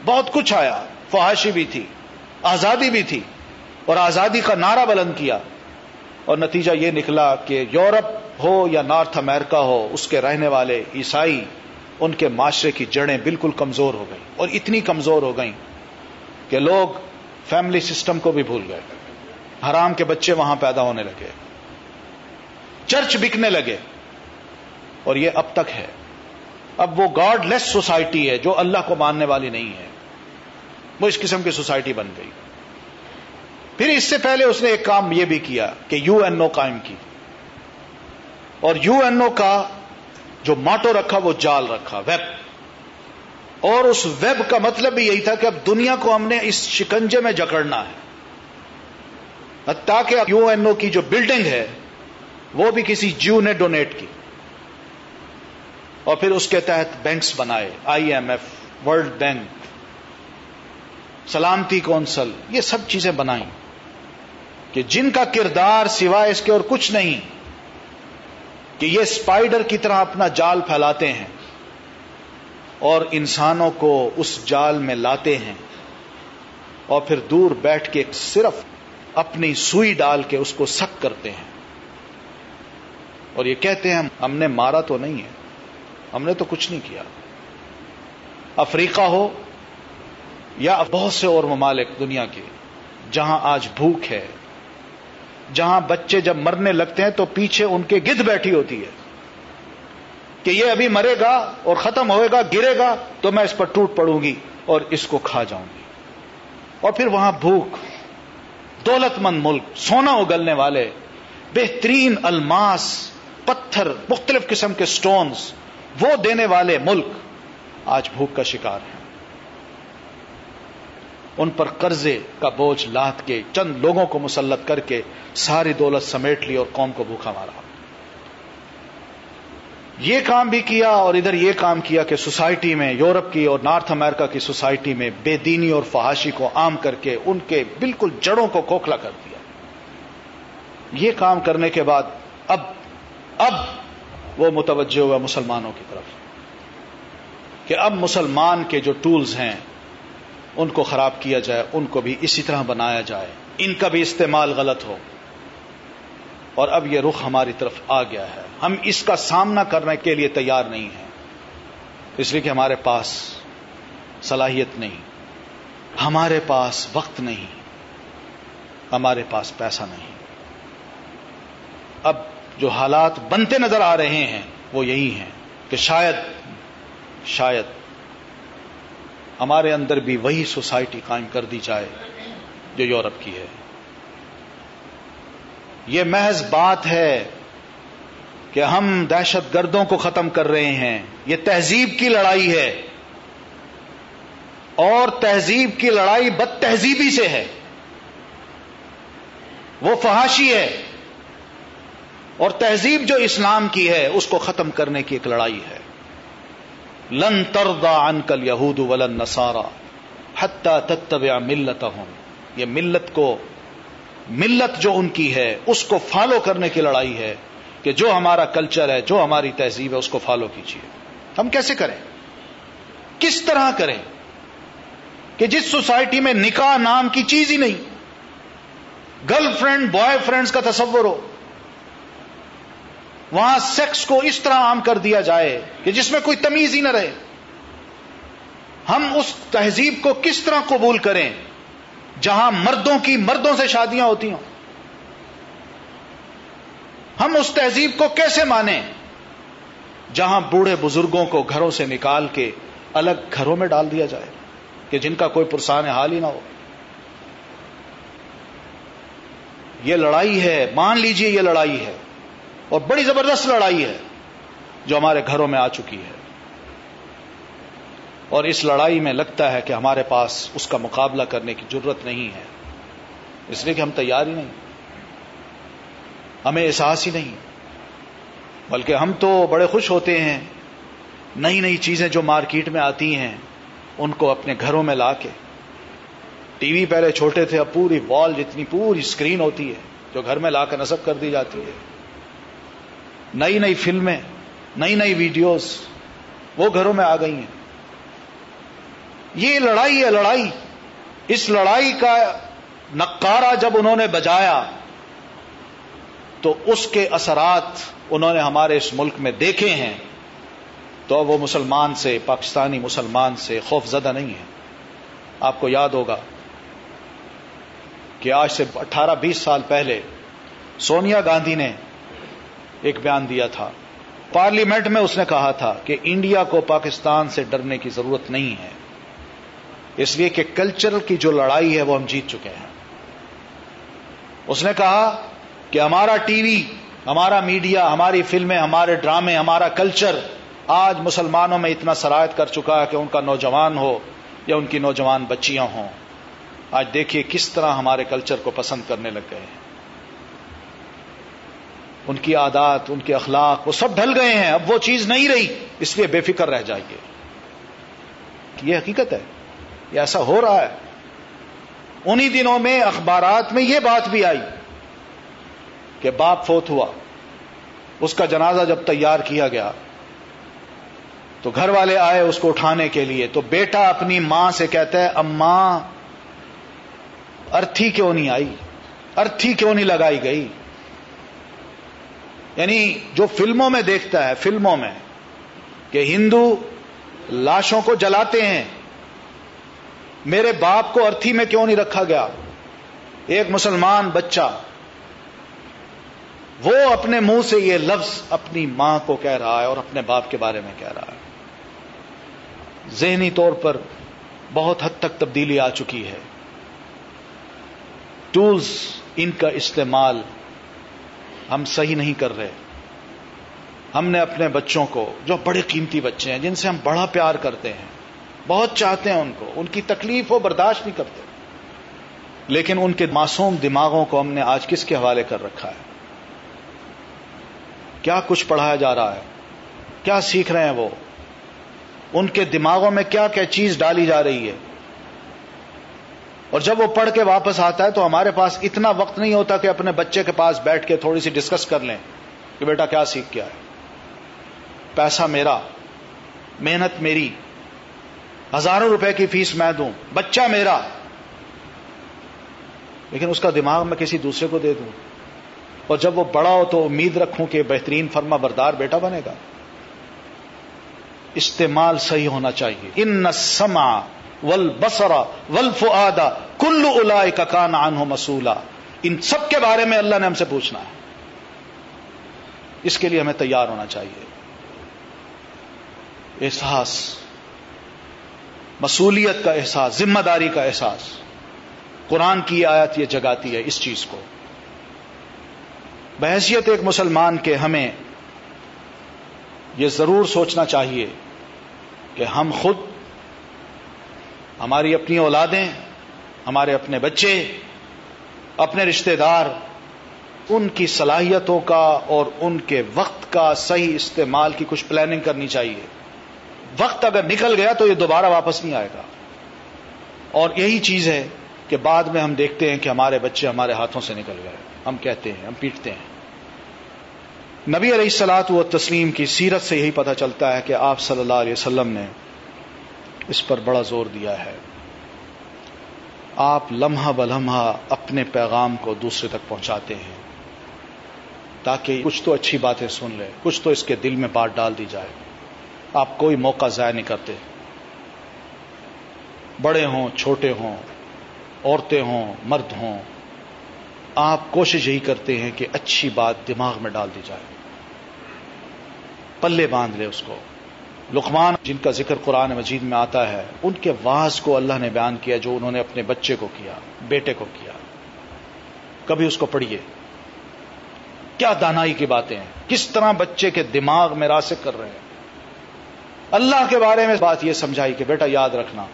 S2: بہت کچھ آیا، فحاشی بھی تھی، آزادی بھی تھی اور آزادی کا نعرہ بلند کیا۔ اور نتیجہ یہ نکلا کہ یورپ ہو یا نارتھ امریکہ ہو، اس کے رہنے والے عیسائی، ان کے معاشرے کی جڑیں بالکل کمزور ہو گئیں اور اتنی کمزور ہو گئیں کہ لوگ فیملی سسٹم کو بھی بھول گئے۔ حرام کے بچے وہاں پیدا ہونے لگے۔ چرچ بکنے لگے اور یہ اب تک ہے۔ اب وہ گاڈ لیس سوسائٹی ہے جو اللہ کو ماننے والی نہیں ہے۔ وہ اس قسم کی سوسائٹی بن گئی۔ پھر اس سے پہلے اس نے ایک کام یہ بھی کیا کہ یو این او قائم کی۔ اور یو این او کا جو ماٹو رکھا وہ جال رکھا، ویب۔ اور اس ویب کا مطلب بھی یہی تھا کہ اب دنیا کو ہم نے اس شکنجے میں جکڑنا ہے۔ تاکہ یو این او کی جو بلڈنگ ہے وہ بھی کسی جیو نے ڈونیٹ کی۔ اور پھر اس کے تحت بینکس بنائے I M F world bank سلامتی کونسل، یہ سب چیزیں بنائیں۔ کہ جن کا کردار سوائے اس کے اور کچھ نہیں، کہ یہ اسپائڈر کی طرح اپنا جال پھیلاتے ہیں اور انسانوں کو اس جال میں لاتے ہیں۔ اور پھر دور بیٹھ کے صرف اپنی سوئی ڈال کے اس کو سک کرتے ہیں۔ اور یہ کہتے ہیں ہم نے مارا تو نہیں ہے۔ ہم نے تو کچھ نہیں کیا۔ افریقہ ہو یا بہت سے اور ممالک دنیا کے، جہاں آج بھوک ہے۔ جہاں بچے جب مرنے لگتے ہیں تو پیچھے ان کے گد بیٹھی ہوتی ہے۔ کہ یہ ابھی مرے گا اور ختم ہوئے گا، گرے گا تو میں اس پر ٹوٹ پڑوں گی اور اس کو کھا جاؤں گی۔ اور پھر وہاں بھوک دولت مند ملک، سونا اگلنے والے، بہترین الماس پتھر، مختلف قسم کے سٹونز وہ دینے والے ملک آج بھوک کا شکار ہیں۔ ان پر قرضے کا بوجھ لاد کے چند لوگوں کو مسلط کر کے ساری دولت سمیٹ لی اور قوم کو بھوکا مارا۔ یہ کام بھی کیا اور ادھر یہ کام کیا کہ سوسائٹی میں، یورپ کی اور نارتھ امریکہ کی سوسائٹی میں بے دینی اور فحاشی کو عام کر کے ان کے بالکل جڑوں کو کھوکھلا کر دیا۔ یہ کام کرنے کے بعد اب اب وہ متوجہ ہوا مسلمانوں کی طرف کہ اب مسلمان کے جو ٹولز ہیں، ان کو خراب کیا جائے، ان کو بھی اسی طرح بنایا جائے۔ ان کا بھی استعمال غلط ہو۔ اور اب یہ رخ ہماری طرف آ گیا ہے۔ ہم اس کا سامنا کرنے کے لیے تیار نہیں ہیں۔ اس لیے کہ ہمارے پاس صلاحیت نہیں۔ ہمارے پاس وقت نہیں۔ ہمارے پاس پیسہ نہیں۔ اب جو حالات بنتے نظر آ رہے ہیں، وہ یہی ہیں کہ شاید شاید ہمارے اندر بھی وہی سوسائٹی قائم کر دی جائے جو یورپ کی ہے۔ یہ محض بات ہے کہ ہم دہشت گردوں کو ختم کر رہے ہیں۔ یہ تہذیب کی لڑائی ہے۔ اور تہذیب کی لڑائی بد تہذیبی سے ہے۔ وہ فحاشی ہے۔ اور تہذیب جو اسلام کی ہے، اس کو ختم کرنے کی ایک لڑائی ہے۔ لن تردا انکل یہود ولن نسارا حتہ تتبع ملت یہ ملت کو، ملت جو ان کی ہے، اس کو فالو کرنے کی لڑائی ہے کہ جو ہمارا کلچر ہے، جو ہماری تہذیب ہے، اس کو فالو کیجیے ہم کیسے کریں؟ کس طرح کریں؟ کہ جس سوسائٹی میں نکاح نام کی چیز ہی نہیں، گرل فرینڈ، بوائے فرینڈز کا تصور ہو وہاں سیکس کو اس طرح عام کر دیا جائے کہ جس میں کوئی تمیز ہی نہ رہے۔ ہم اس تہذیب کو کس طرح قبول کریں جہاں مردوں کی مردوں سے شادیاں ہوتی ہوں؟ ہم اس تہذیب کو کیسے مانیں جہاں بوڑھے بزرگوں کو گھروں سے نکال کے الگ گھروں میں ڈال دیا جائے کہ جن کا کوئی پرسان حال ہی نہ ہو؟ یہ لڑائی ہے، مان لیجیے یہ لڑائی ہے۔ اور بڑی زبردست لڑائی ہے جو ہمارے گھروں میں آ چکی ہے۔ اور اس لڑائی میں لگتا ہے کہ ہمارے پاس اس کا مقابلہ کرنے کی ضرورت نہیں ہے۔ اس لیے کہ ہم تیار ہی نہیں۔ ہمیں احساس ہی نہیں۔ بلکہ ہم تو بڑے خوش ہوتے ہیں۔ نئی نئی چیزیں جو مارکیٹ میں آتی ہیں، ان کو اپنے گھروں میں لا کے۔ ٹی وی پہلے چھوٹے تھے، اب پوری وال جتنی پوری اسکرین ہوتی ہے، جو گھر میں لا کر نصب کر دی جاتی ہے۔ نئی نئی فلمیں، نئی نئی ویڈیوز، وہ گھروں میں آ گئی ہیں۔ یہ لڑائی ہے لڑائی۔ اس لڑائی کا نقارہ جب انہوں نے بجایا، تو اس کے اثرات انہوں نے ہمارے اس ملک میں دیکھے ہیں۔ تو وہ مسلمان سے، پاکستانی مسلمان سے خوف زدہ نہیں ہے آپ کو یاد ہوگا کہ آج سے اٹھارہ بیس سال پہلے سونیا گاندھی نے ایک بیان دیا تھا۔ پارلیمنٹ میں اس نے کہا تھا کہ انڈیا کو پاکستان سے ڈرنے کی ضرورت نہیں ہے۔ اس لیے کہ کلچر کی جو لڑائی ہے وہ ہم جیت چکے ہیں۔ اس نے کہا کہ ہمارا ٹی وی، ہمارا میڈیا، ہماری فلمیں، ہمارے ڈرامے، ہمارا کلچر آج مسلمانوں میں اتنا سرایت کر چکا ہے کہ ان کا نوجوان ہو یا ان کی نوجوان بچیاں ہوں۔ آج دیکھیے کس طرح ہمارے کلچر کو پسند کرنے لگ گئے ہیں۔ ان کی عادات، ان کے اخلاق، وہ سب ڈھل گئے ہیں، اب وہ چیز نہیں رہی، اس لیے بے فکر رہ جائیے۔ یہ حقیقت ہے، یہ ایسا ہو رہا ہے۔ انہی دنوں میں اخبارات میں یہ بات بھی آئی کہ باپ فوت ہوا، اس کا جنازہ جب تیار کیا گیا، تو گھر والے آئے اس کو اٹھانے کے لیے، تو بیٹا اپنی ماں سے کہتا ہے، اماں، ارتھی کیوں نہیں آئی؟ ارتھی کیوں نہیں لگائی گئی؟ یعنی جو فلموں میں دیکھتا ہے، فلموں میں، کہ ہندو لاشوں کو جلاتے ہیں۔ میرے باپ کو ارتھی میں کیوں نہیں رکھا گیا؟ ایک مسلمان بچہ، وہ اپنے منہ سے یہ لفظ اپنی ماں کو کہہ رہا ہے اور اپنے باپ کے بارے میں کہہ رہا ہے۔ ذہنی طور پر بہت حد تک تبدیلی آ چکی ہے۔ ٹولز ان کا استعمال ہم صحیح نہیں کر رہے۔ ہم نے اپنے بچوں کو، جو بڑے قیمتی بچے ہیں، جن سے ہم بڑا پیار کرتے ہیں، بہت چاہتے ہیں ان کو، ان کی تکلیف وہ برداشت نہیں کرتے۔ لیکن ان کے معصوم دماغوں کو ہم نے آج کس کے حوالے کر رکھا ہے؟ کیا کچھ پڑھایا جا رہا ہے؟ کیا سیکھ رہے ہیں وہ؟ ان کے دماغوں میں کیا کیا چیز ڈالی جا رہی ہے؟ اور جب وہ پڑھ کے واپس آتا ہے تو ہمارے پاس اتنا وقت نہیں ہوتا کہ اپنے بچے کے پاس بیٹھ کے تھوڑی سی ڈسکس کر لیں کہ بیٹا کیا سیکھ کیا ہے پیسہ میرا، محنت میری، ہزاروں روپے کی فیس میں دوں، بچہ میرا۔ لیکن اس کا دماغ میں کسی دوسرے کو دے دوں۔ اور جب وہ بڑا ہو تو امید رکھوں کہ بہترین فرما بردار بیٹا بنے گا۔ استعمال صحیح ہونا چاہیے۔ ان سما ول بسرا ول فدا کلو الا کا کان آن ہو مسولہ ان سب کے بارے میں اللہ نے ہم سے پوچھنا ہے۔ اس کے لیے ہمیں تیار ہونا چاہیے۔ احساس مصولیت کا احساس، ذمہ داری کا احساس۔ قرآن کی آیت یہ جگاتی ہے اس چیز کو۔ بحثیت ایک مسلمان کے ہمیں یہ ضرور سوچنا چاہیے کہ ہم خود ہماری اپنی اولادیں، ہمارے اپنے بچے، اپنے رشتہ دار، ان کی صلاحیتوں کا اور ان کے وقت کا صحیح استعمال کی کچھ پلاننگ کرنی چاہیے۔ وقت اگر نکل گیا تو یہ دوبارہ واپس نہیں آئے گا۔ اور یہی چیز ہے کہ بعد میں ہم دیکھتے ہیں کہ ہمارے بچے ہمارے ہاتھوں سے نکل گئے۔ ہم کہتے ہیں، ہم پیٹتے ہیں۔ نبی علیہ السلاط و تسلیم کی سیرت سے یہی پتہ چلتا ہے کہ آپ صلی اللہ علیہ وسلم نے اس پر بڑا زور دیا ہے۔ آپ لمحہ بلمحہ اپنے پیغام کو دوسرے تک پہنچاتے ہیں تاکہ کچھ تو اچھی باتیں سن لے، کچھ تو اس کے دل میں بات ڈال دی جائے۔ آپ کوئی موقع ضائع نہیں کرتے۔ بڑے ہوں، چھوٹے ہوں، عورتیں ہوں، مرد ہوں، آپ کوشش یہی کرتے ہیں کہ اچھی بات دماغ میں ڈال دی جائے۔ پلے باندھ لے اس کو۔ لقمان، جن کا ذکر قرآن مجید میں آتا ہے، ان کے واز کو اللہ نے بیان کیا جو انہوں نے اپنے بچے کو کیا، بیٹے کو کیا۔ کبھی اس کو پڑھیے۔ کیا دانائی کی باتیں ہیں؟ کس طرح بچے کے دماغ میں راسک کر رہے ہیں؟ اللہ کے بارے میں بات یہ سمجھائی کہ بیٹا یاد رکھنا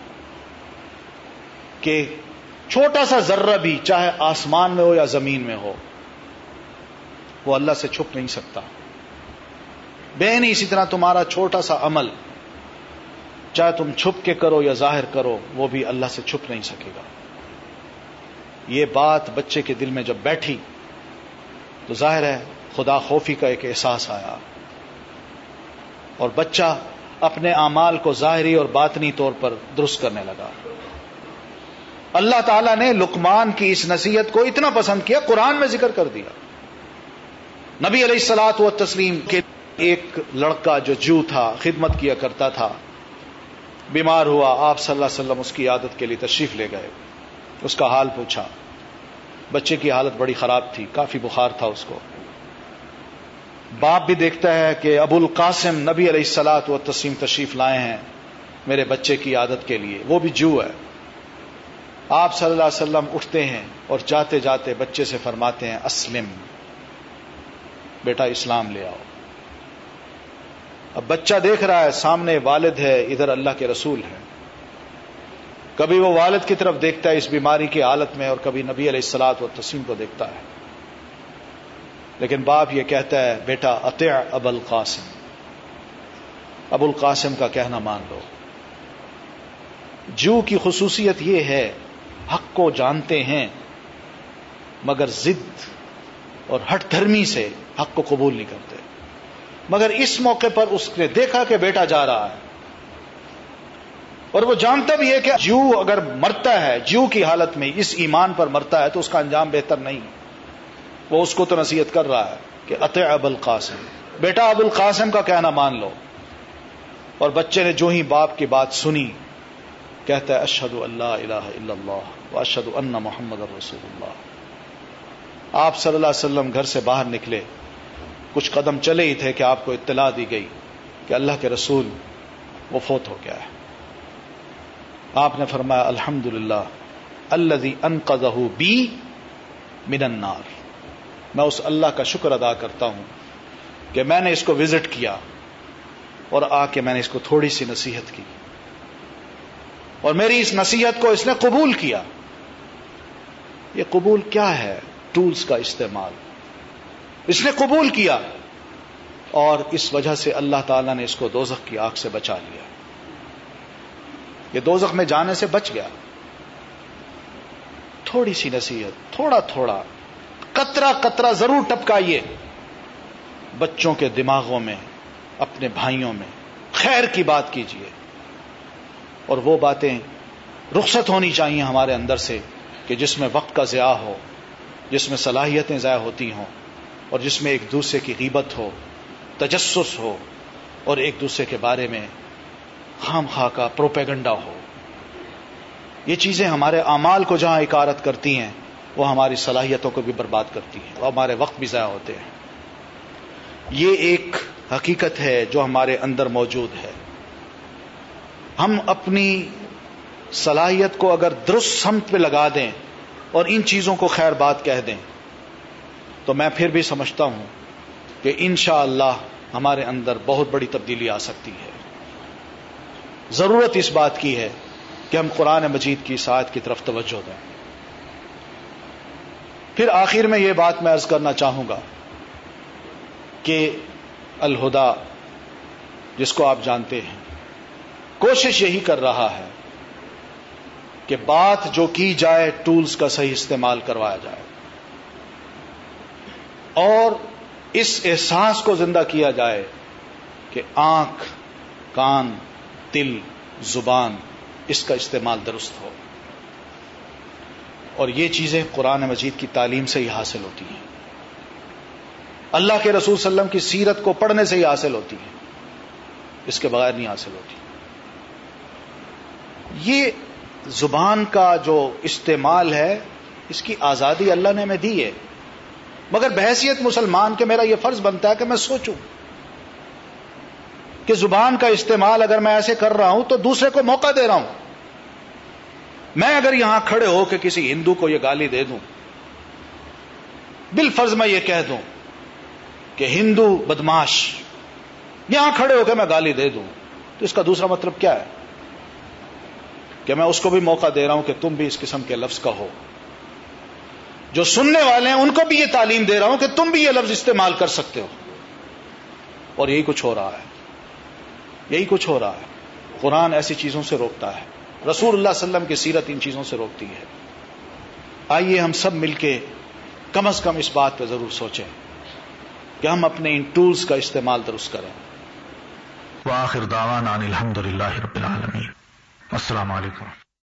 S2: کہ چھوٹا سا ذرہ بھی چاہے آسمان میں ہو یا زمین میں ہو، وہ اللہ سے چھپ نہیں سکتا۔ بے نہیں اسی طرح تمہارا چھوٹا سا عمل۔ چاہے تم چھپ کے کرو یا ظاہر کرو، وہ بھی اللہ سے چھپ نہیں سکے گا۔ یہ بات بچے کے دل میں جب بیٹھی، تو ظاہر ہے خدا خوفی کا ایک احساس آیا۔ اور بچہ اپنے اعمال کو ظاہری اور باطنی طور پر درست کرنے لگا۔ اللہ تعالیٰ نے لکمان کی اس نصیحت کو اتنا پسند کیا، قرآن میں ذکر کر دیا۔ نبی علیہ السلاط و تسلیم کے ایک لڑکا جو جو تھا، خدمت کیا کرتا تھا، بیمار ہوا، آپ صلی اللہ علیہ وسلم اس کی عادت کے لیے تشریف لے گئے۔ اس کا حال پوچھا۔ بچے کی حالت بڑی خراب تھی، کافی بخار تھا اس کو۔ باپ بھی دیکھتا ہے کہ ابو القاسم نبی علیہ السلاط و تسلیم تشریف لائے ہیں میرے بچے کی عادت کے لیے۔ وہ بھی جو ہے۔ آپ صلی اللہ علیہ وسلم اٹھتے ہیں اور جاتے جاتے بچے سے فرماتے ہیں، اسلم، بیٹا اسلام لے آؤ۔ اب بچہ دیکھ رہا ہے، سامنے والد ہے، ادھر اللہ کے رسول ہے کبھی وہ والد کی طرف دیکھتا ہے اس بیماری کی حالت میں اور کبھی نبی علیہ السلاط و تسیم کو دیکھتا ہے۔ لیکن باپ یہ کہتا ہے، بیٹا، اطع اب القاسم۔ ابو القاسم کا کہنا مان لو۔ جو کی خصوصیت یہ ہے، حق کو جانتے ہیں، مگر ضد اور ہٹ دھرمی سے حق کو قبول نہیں کرتے۔ مگر اس موقع پر اس نے دیکھا کہ بیٹا جا رہا ہے۔ اور وہ جانتا بھی ہے کہ جیو اگر مرتا ہے، جیو کی حالت میں اس ایمان پر مرتا ہے تو اس کا انجام بہتر نہیں۔ وہ اس کو تو نصیحت کر رہا ہے کہ اط اب القاسم۔ بیٹا ابو القاسم کا کہنا مان لو۔ اور بچے نے جو ہی باپ کی بات سنی، کہتا ہے اشد اللہ الہ الا اللہ اشد ان محمد الرسول اللہ۔ آپ صلی اللہ علیہ وسلم گھر سے باہر نکلے۔ کچھ قدم چلے ہی تھے کہ آپ کو اطلاع دی گئی کہ اللہ کے رسول وہ فوت ہو گیا ہے۔ آپ نے فرمایا الحمد للہ اللہ ان بی من النار۔ میں اس اللہ کا شکر ادا کرتا ہوں کہ میں نے اس کو وزٹ کیا اور آ کے میں نے اس کو تھوڑی سی نصیحت کی۔ اور میری اس نصیحت کو اس نے قبول کیا۔ یہ قبول کیا ہے؟ ٹولز کا استعمال۔ اس نے قبول کیا اور اس وجہ سے اللہ تعالی نے اس کو دوزخ کی آگ سے بچا لیا۔ یہ دوزخ میں جانے سے بچ گیا۔ تھوڑی سی نصیحت، تھوڑا تھوڑا، کترا کترا ضرور ٹپکائیے۔ بچوں کے دماغوں میں، اپنے بھائیوں میں خیر کی بات کیجیے۔ اور وہ باتیں رخصت ہونی چاہیے ہمارے اندر سے کہ جس میں وقت کا ضیاع ہو، جس میں صلاحیتیں ضائع ہوتی ہوں۔ اور جس میں ایک دوسرے کی غیبت ہو، تجسس ہو، اور ایک دوسرے کے بارے میں خام خواہ کا پروپیگنڈا ہو۔ یہ چیزیں ہمارے اعمال کو جہاں اکارت کرتی ہیں، وہ ہماری صلاحیتوں کو بھی برباد کرتی ہیں اور ہمارے وقت بھی ضائع ہوتے ہیں۔ یہ ایک حقیقت ہے جو ہمارے اندر موجود ہے۔ ہم اپنی صلاحیت کو اگر درست سمت پہ لگا دیں اور ان چیزوں کو خیر بات کہہ دیں تو میں پھر بھی سمجھتا ہوں کہ انشاء اللہ ہمارے اندر بہت بڑی تبدیلی آ سکتی ہے۔ ضرورت اس بات کی ہے کہ ہم قرآن مجید کی ساعت کی طرف توجہ دیں۔ پھر آخر میں یہ بات میں عرض کرنا چاہوں گا کہ الہدا، جس کو آپ جانتے ہیں، کوشش یہی کر رہا ہے کہ بات جو کی جائے، ٹولز کا صحیح استعمال کروایا جائے۔ اور اس احساس کو زندہ کیا جائے کہ آنکھ، کان، دل، زبان اس کا استعمال درست ہو۔ اور یہ چیزیں قرآن مجید کی تعلیم سے ہی حاصل ہوتی ہیں۔ اللہ کے رسول صلی اللہ علیہ وسلم کی سیرت کو پڑھنے سے ہی حاصل ہوتی ہیں۔ اس کے بغیر نہیں حاصل ہوتی۔ یہ زبان کا جو استعمال ہے، اس کی آزادی اللہ نے ہمیں دی ہے۔ مگر بحثیت مسلمان کے میرا یہ فرض بنتا ہے کہ میں سوچوں کہ زبان کا استعمال اگر میں ایسے کر رہا ہوں تو دوسرے کو موقع دے رہا ہوں۔ میں اگر یہاں کھڑے ہو کہ کسی ہندو کو یہ گالی دے دوں بال فرض میں یہ کہہ دوں کہ ہندو بدماش، یہاں کھڑے ہو کے میں گالی دے دوں، تو اس کا دوسرا مطلب کیا ہے؟ کہ میں اس کو بھی موقع دے رہا ہوں کہ تم بھی اس قسم کے لفظ کا ہو۔ جو سننے والے ہیں، ان کو بھی یہ تعلیم دے رہا ہوں کہ تم بھی یہ لفظ استعمال کر سکتے ہو۔ اور یہی کچھ ہو رہا ہے۔ یہی کچھ ہو رہا ہے۔ قرآن ایسی چیزوں سے روکتا ہے۔ رسول اللہ علیہ وسلم کی سیرت ان چیزوں سے روکتی ہے۔ آئیے ہم سب مل کے کم از کم اس بات پہ ضرور سوچیں کہ ہم اپنے ان ٹولز کا استعمال درست کریں۔
S3: وآخر دعوانا الحمد للہ رب العالمین۔ السلام علیکم۔